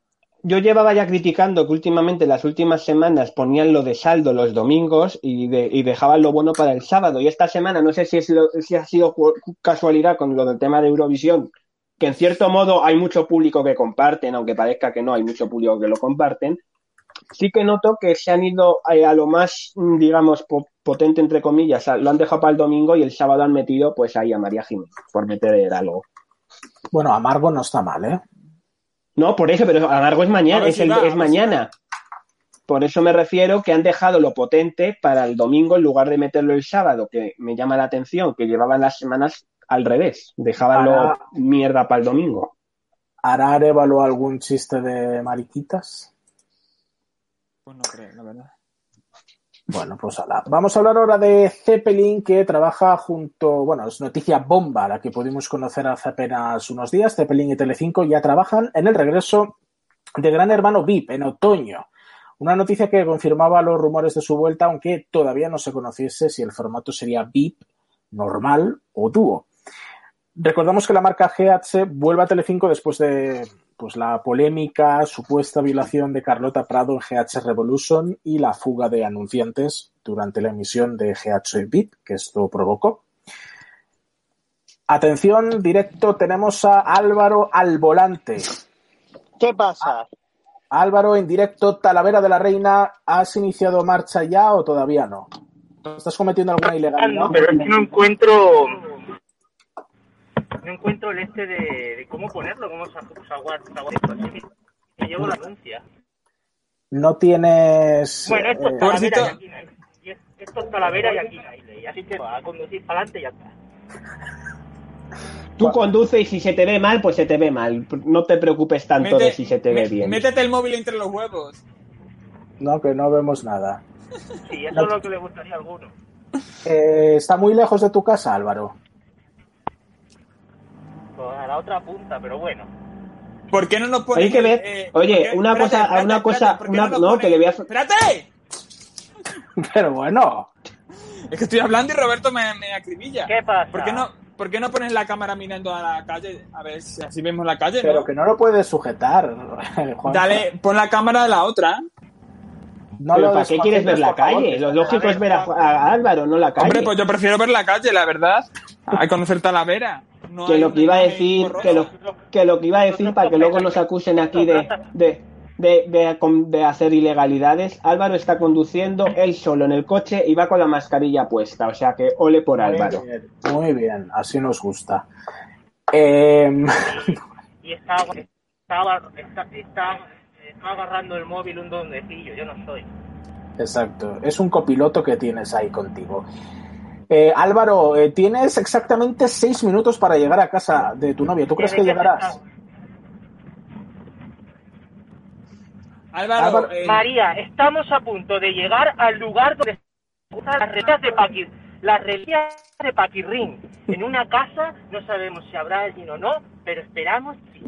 yo llevaba ya criticando que últimamente las últimas semanas ponían lo de saldo los domingos y, dejaban lo bueno para el sábado. Y esta semana, no sé si, es si ha sido casualidad con lo del tema de Eurovisión, que en cierto modo hay mucho público que comparten, aunque parezca que no, hay mucho público que lo comparten. Sí que noto que se han ido a, lo más, digamos, potente, entre comillas, lo han dejado para el domingo y el sábado han metido pues ahí a María Jiménez, por meter algo. Bueno, Amargo no está mal, ¿eh? No, por eso, pero Amargo es mañana, es, es mañana. Por eso me refiero que han dejado lo potente para el domingo en lugar de meterlo el sábado, que me llama la atención, que llevaban las semanas al revés, dejaban lo mierda para el domingo. ¿Hará Arevalo algún chiste de mariquitas? Pues no creo, la verdad. Bueno, pues Vamos a hablar ahora de Zeppelin, que trabaja junto, bueno, es noticia bomba, la que pudimos conocer hace apenas unos días. Zeppelin y Telecinco ya trabajan en el regreso de Gran Hermano VIP en otoño. Una noticia que confirmaba los rumores de su vuelta, aunque todavía no se conociese si el formato sería VIP, normal o dúo. Recordamos que la marca GH vuelve a Telecinco después de pues la polémica supuesta violación de Carlota Prado en GH Revolution y la fuga de anunciantes durante la emisión de GH VIP que esto provocó. Atención, directo, tenemos a Álvaro al volante. ¿Qué pasa? Álvaro, en directo, Talavera de la Reina, ¿has iniciado marcha ya o todavía no? ¿Estás cometiendo alguna ilegalidad? No, pero no encuentro no encuentro el este de, cómo ponerlo, cómo se así Me llevo la anuncia. No tienes. Bueno, esto es Talavera y aquí no hay. Esto es Talavera y aquí no hay. Así que va a conducir para adelante y ya está. Tú conduces y si se te ve mal, pues se te ve mal. No te preocupes tanto de si se te ve bien. Métete el móvil entre los huevos. No, que no vemos nada. Sí, eso es lo que le gustaría a alguno. Eh, ¿Está muy lejos de tu casa, Álvaro? Pues a la otra punta, pero bueno. ¿Por qué no nos pones... Hay que ver... Eh, oye, una cosa... una cosa... no, que le voy a... ¡Espérate! pero bueno... Es que estoy hablando y Roberto me, me acribilla. ¿Qué pasa? ¿Por qué no, ¿Por qué no pones la cámara mirando a la calle? A ver si así vemos la calle. Pero que no lo puedes sujetar. Dale, pon la cámara de la otra. No ¿Para qué quieres ver la calle? Lo lógico es ver a, Álvaro, no la calle. Hombre, pues yo prefiero ver la calle, la verdad. Hay que conocer Talavera. No que lo que iba a decir, que lo, que lo que iba a decir para que luego nos acusen aquí de, de, de, de, hacer ilegalidades. Álvaro está conduciendo él solo en el coche y va con la mascarilla puesta. O sea que ole por Álvaro. muy bien, así nos gusta. Em, y estaba, estaba, agarrando el móvil un dondecillo, yo no soy. Exacto, es un copiloto que tienes ahí contigo. Eh, Álvaro, eh, tienes exactamente seis minutos para llegar a casa de tu novia. ¿Tú crees que llegarás? Álvaro, eh, María, estamos a punto de llegar al lugar donde están las reliquias de Paquir, las reliquias de Paquirrín. En una casa, no sabemos si habrá alguien o no, pero esperamos sí.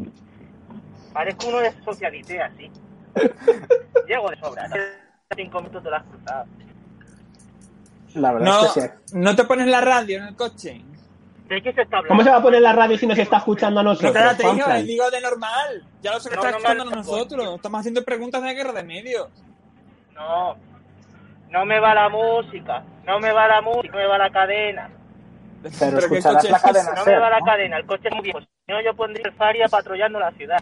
Parezco uno de socialité, así. Llego de sobra. Cinco minutos de las cruzadas. La verdad no, es que sí. ¿No te pones la radio en el coche? ¿De qué se está hablando? ¿Cómo se va a poner la radio si nos está escuchando a nosotros? No, espérate, hijo, digo de normal. Ya lo se está escuchando a nosotros. Estamos haciendo preguntas de guerra de medios. No, no me va la música. No me va la música, no me va la cadena. Pero, escucharás la cadena. No me va la cadena, el coche es muy viejo. Si no, yo pondría el Faria patrullando la ciudad.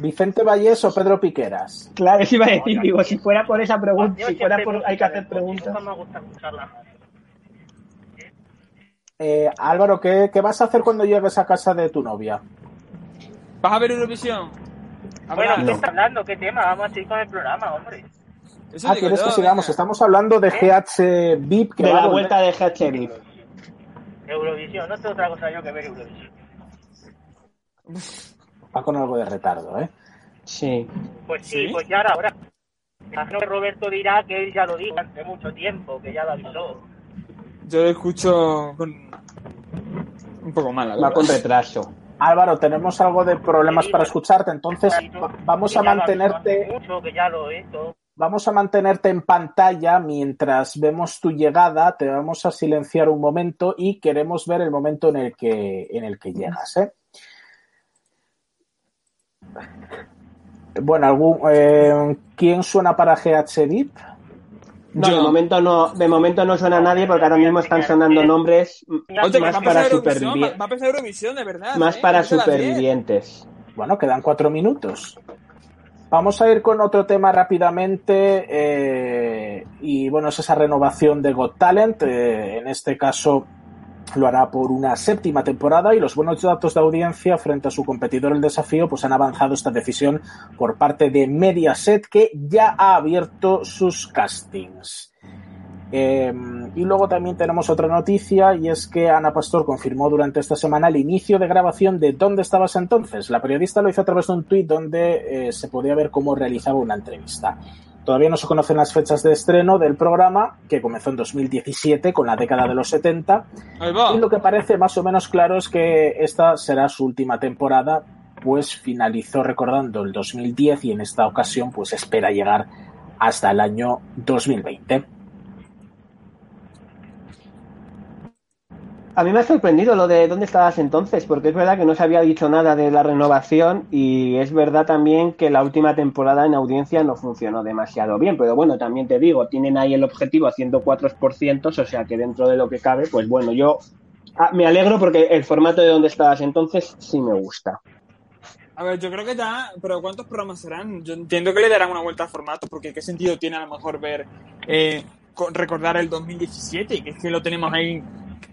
Vicente Vallés o Pedro Piqueras. Claro, eso iba a decir, digo, si fuera por esa pregunta, si fuera por hay que hacer preguntas. me gusta escucharla. Eh, Álvaro, ¿qué, vas a hacer cuando llegues a casa de tu novia? ¿Vas a ver Eurovisión? Bueno, ¿qué está hablando? ¿Qué tema? Vamos a seguir con el programa, hombre. ah, ¿quieres que sigamos? Estamos hablando de GH VIP. de la vuelta de GH VIP. Eurovisión, no tengo otra cosa yo que ver Eurovisión. Va con algo de retardo, ¿eh? Sí. Pues sí, pues ya ahora. Imagino que Roberto dirá que él ya lo dijo hace mucho tiempo, que ya lo avisó. Yo lo escucho con... un poco mal. Va con retraso. Álvaro, tenemos algo de problemas para escucharte, entonces vamos a mantenerte. Vamos a mantenerte en pantalla mientras vemos tu llegada, te vamos a silenciar un momento y queremos ver el momento en el que, en el que llegas. ¿eh? Bueno, algún, eh, ¿quién suena para GH VIP? No, de momento no, de momento no suena nadie porque ahora mismo están sonando nombres más para supervivientes. Va a empezar Eurovisión, de verdad. Más ¿eh? para supervivientes. Bueno, quedan cuatro minutos. Vamos a ir con otro tema rápidamente eh, y bueno, es esa renovación de Got Talent. Eh, en este caso lo hará por una séptima temporada y los buenos datos de audiencia frente a su competidor el desafío pues han avanzado esta decisión por parte de Mediaset que ya ha abierto sus castings. Em, y luego también tenemos otra noticia y es que Ana Pastor confirmó durante esta semana el inicio de grabación de ¿Dónde estabas entonces? La periodista lo hizo a través de un tuit donde eh, se podía ver cómo realizaba una entrevista. Todavía no se conocen las fechas de estreno del programa, que comenzó en 2017 con la década de los 70. Y lo que parece más o menos claro es que esta será su última temporada, pues finalizó recordando el 2010 y en esta ocasión pues espera llegar hasta el año 2020. A mí me ha sorprendido lo de dónde estabas entonces, porque es verdad que no se había dicho nada de la renovación y es verdad también que la última temporada en audiencia no funcionó demasiado bien, pero bueno, también te digo, tienen ahí el objetivo a 104%, o sea que dentro de lo que cabe, pues bueno, yo ah, me alegro porque el formato de dónde estabas entonces sí me gusta. A ver, yo creo que ya, pero ¿cuántos programas serán? Yo entiendo que le darán una vuelta al formato, porque ¿qué sentido tiene a lo mejor ver, eh, recordar el 2017, que es que lo tenemos ahí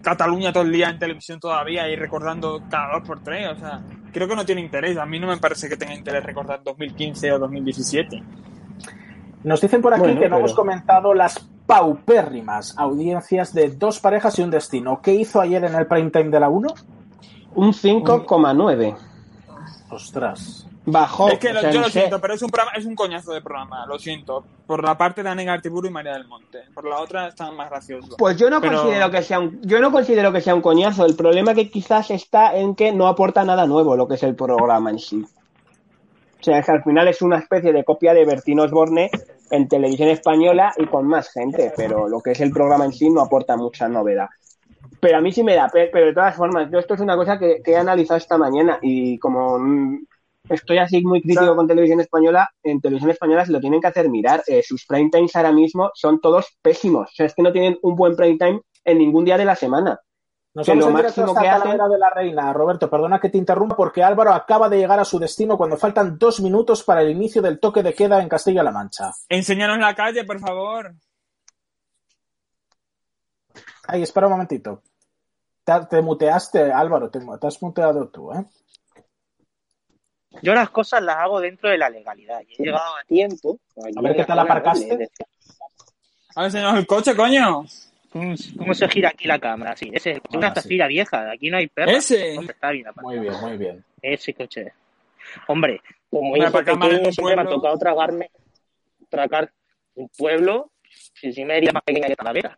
Cataluña todo el día en televisión todavía y recordando cada dos por tres. O sea, creo que no tiene interés. A mí no me parece que tenga interés recordar 2015 o 2017. Nos dicen por aquí que no hemos comentado las paupérrimas audiencias de dos parejas y un destino. ¿Qué hizo ayer en el prime time de la 1? Un 5,9. Ostras. Bajó. Es que lo, yo lo siento, pero es un, programa, es un coñazo de programa, lo siento. Por la parte de Anega Artiburu y María del Monte. Por la otra están más graciosos. Pues yo no pero... considero que sea un, yo no considero que sea un coñazo. El problema que quizás está en que no aporta nada nuevo lo que es el programa en sí. O sea, que al final es una especie de copia de Bertín Osborne en televisión española y con más gente, pero lo que es el programa en sí no aporta mucha novedad. Pero a mí sí me da, pero de todas formas, yo esto es una cosa que, que he analizado esta mañana y como estoy así muy crítico con televisión española, en televisión española se lo tienen que hacer mirar. Eh, sus prime times ahora mismo son todos pésimos. O sea, es que no tienen un buen prime time en ningún día de la semana. Nos vamos lo máximo que hacen... de la reina, Roberto, perdona que te interrumpa porque Álvaro acaba de llegar a su destino cuando faltan dos minutos para el inicio del toque de queda en Castilla-La Mancha. Enséñanos la calle, por favor. Ay, espera un momentito. Te, te muteaste, Álvaro, te, te, has muteado tú, ¿eh? Yo las cosas las hago dentro de la legalidad. Y he llegado a tiempo. A ver qué tal aparcaste. A ver, señor, el coche, coño. ¿Cómo, ¿Cómo, se gira aquí la cámara? Sí, ese es una zafira sí. vieja, aquí no hay perro. Ese. Está bien muy bien, muy bien. Ese coche. Hombre, como hijo pequeño siempre me ha tocado tragarme, tragar un pueblo, si sí me más pequeña que Talavera.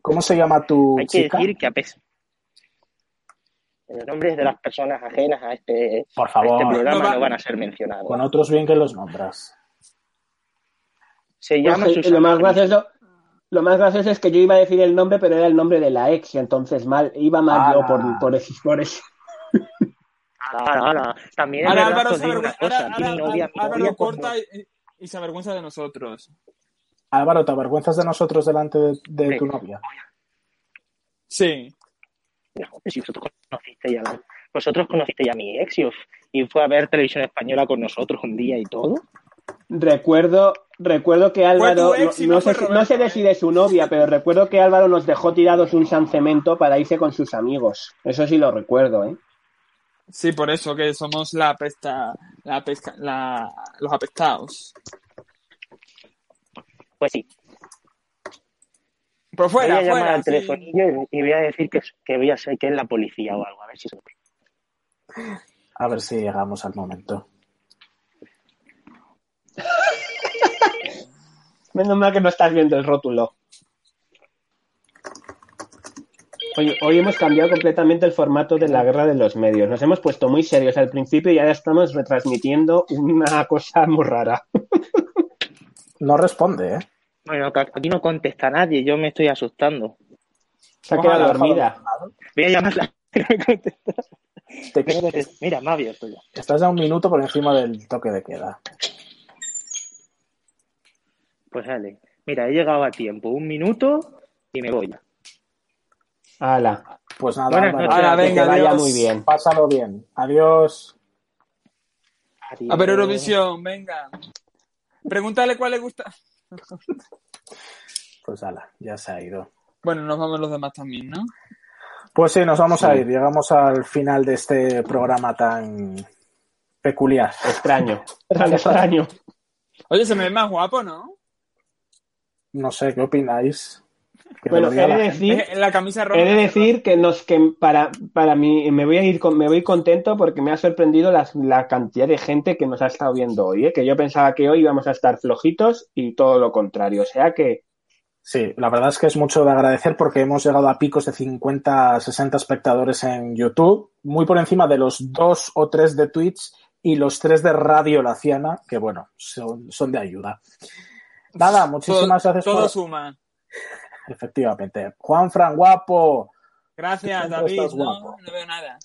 ¿Cómo se llama tu Hay que chica? decir que a pesar los nombres de las personas ajenas a este, Por favor. a este programa No va- no van a ser mencionados. Con otros bien que los nombras. Se llama Pues, Susana lo más gracioso, lo más gracioso es que yo iba a decir el nombre, pero era el nombre de la ex, y entonces mal, iba mal Ah. yo por, por, eso, por eso. Ahora, ahora, También Ahora Álvaro, se una cosa, ahora- novia, Álvaro novia, corta como- y, y se avergüenza de nosotros. Álvaro, ¿te avergüenzas de nosotros delante de, de Sí. tu novia? Sí. No, si vosotros conocisteis a, vosotros conocisteis a mi ex y, fue a ver televisión española con nosotros un día y todo. Recuerdo, recuerdo que Álvaro, no, no sé, no Roberto, de si de su novia, pero recuerdo que Álvaro nos dejó tirados un San Cemento para irse con sus amigos. Eso sí lo recuerdo, ¿eh? Sí, por eso que somos la apesta, la pesca, la, los apestados. Pues sí, Por fuera, voy a llamar fuera. al sí. telefonillo y, y voy a decir que, que voy a ser que es la policía o algo, a ver si se A ver si llegamos al momento. Menos mal que no estás viendo el rótulo. Hoy, hoy hemos cambiado completamente el formato de la guerra de los medios. Nos hemos puesto muy serios al principio y ahora estamos retransmitiendo una cosa muy rara. No responde, ¿eh? Bueno, que aquí no contesta nadie, yo me estoy asustando. Se ha quedado dormida. Voy a llamarla. que no me contesta. Te- Que. Mira, me ha abierto ya. estás a un minuto por encima del toque de queda. Pues dale. Mira, he llegado a tiempo. Un minuto y me voy ya. Hala. Pues nada, Buenas noches. Que venga, te vaya adiós. muy bien. Pásalo bien. Adiós. A ver, Eurovisión, venga. Pregúntale cuál le gusta. Pues ala, ya se ha ido. Bueno, nos vamos los demás también, ¿no? Pues sí, nos vamos a ir. Llegamos al final de este programa tan peculiar. Extraño. Tan extraño. Oye, se me ve más guapo, ¿no? No sé, ¿qué opináis? Bueno, lo diga he de la decir, Eh, La camisa roja. he de decir que nos que para, para mí me voy a ir con- me voy contento porque me ha sorprendido las- la cantidad de gente que nos ha estado viendo hoy, ¿eh? que yo pensaba que hoy íbamos a estar flojitos y todo lo contrario. O sea que Sí, la verdad es que es mucho de agradecer porque hemos llegado a picos de 50, 60 espectadores en YouTube, muy por encima de los dos o tres de Twitch y los tres de Radio Laciana, que bueno, son, son de ayuda. Nada, muchísimas todo, gracias todo por... suma. Efectivamente. Juan Fran, guapo. Gracias, David. estás No, guapo. no veo nada.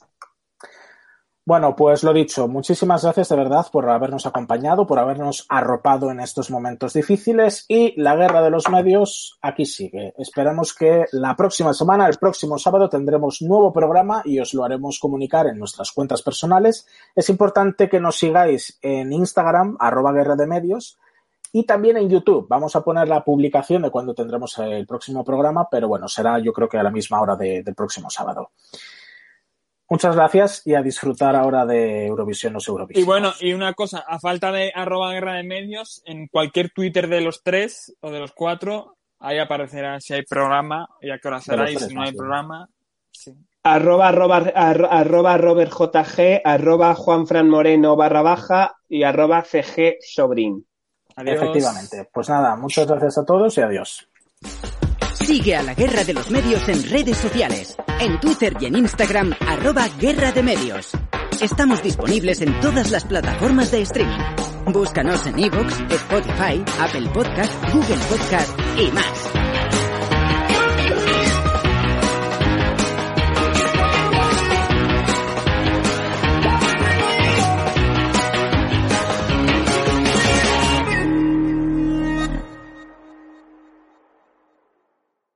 Bueno, pues lo dicho, muchísimas gracias de verdad por habernos acompañado, por habernos arropado en estos momentos difíciles y la guerra de los medios aquí sigue. Esperamos que la próxima semana, el próximo sábado, tendremos nuevo programa y os lo haremos comunicar en nuestras cuentas personales. Es importante que nos sigáis en Instagram, arroba guerra de medios, y también en YouTube. Vamos a poner la publicación de cuando tendremos el próximo programa, pero bueno, será yo creo que a la misma hora de- del próximo sábado. Muchas gracias y a disfrutar ahora de Eurovisión o Eurovisión. Y bueno, y una cosa, a falta de arroba guerra de medios, en cualquier Twitter de los tres o de los cuatro, ahí aparecerá si hay programa y a qué hora será y si no hay programa. Sí. Arroba, arroba, arroba Robert JG, arroba Juan Moreno barra baja y arroba CG Efectivamente. Pues nada, muchas gracias a todos y adiós. Sigue a la Guerra de los Medios en redes sociales, en Twitter y en Instagram, arroba Guerra de Medios. Estamos disponibles en todas las plataformas de streaming. Búscanos en iVoox, Spotify, Apple Podcast, Google Podcast y más.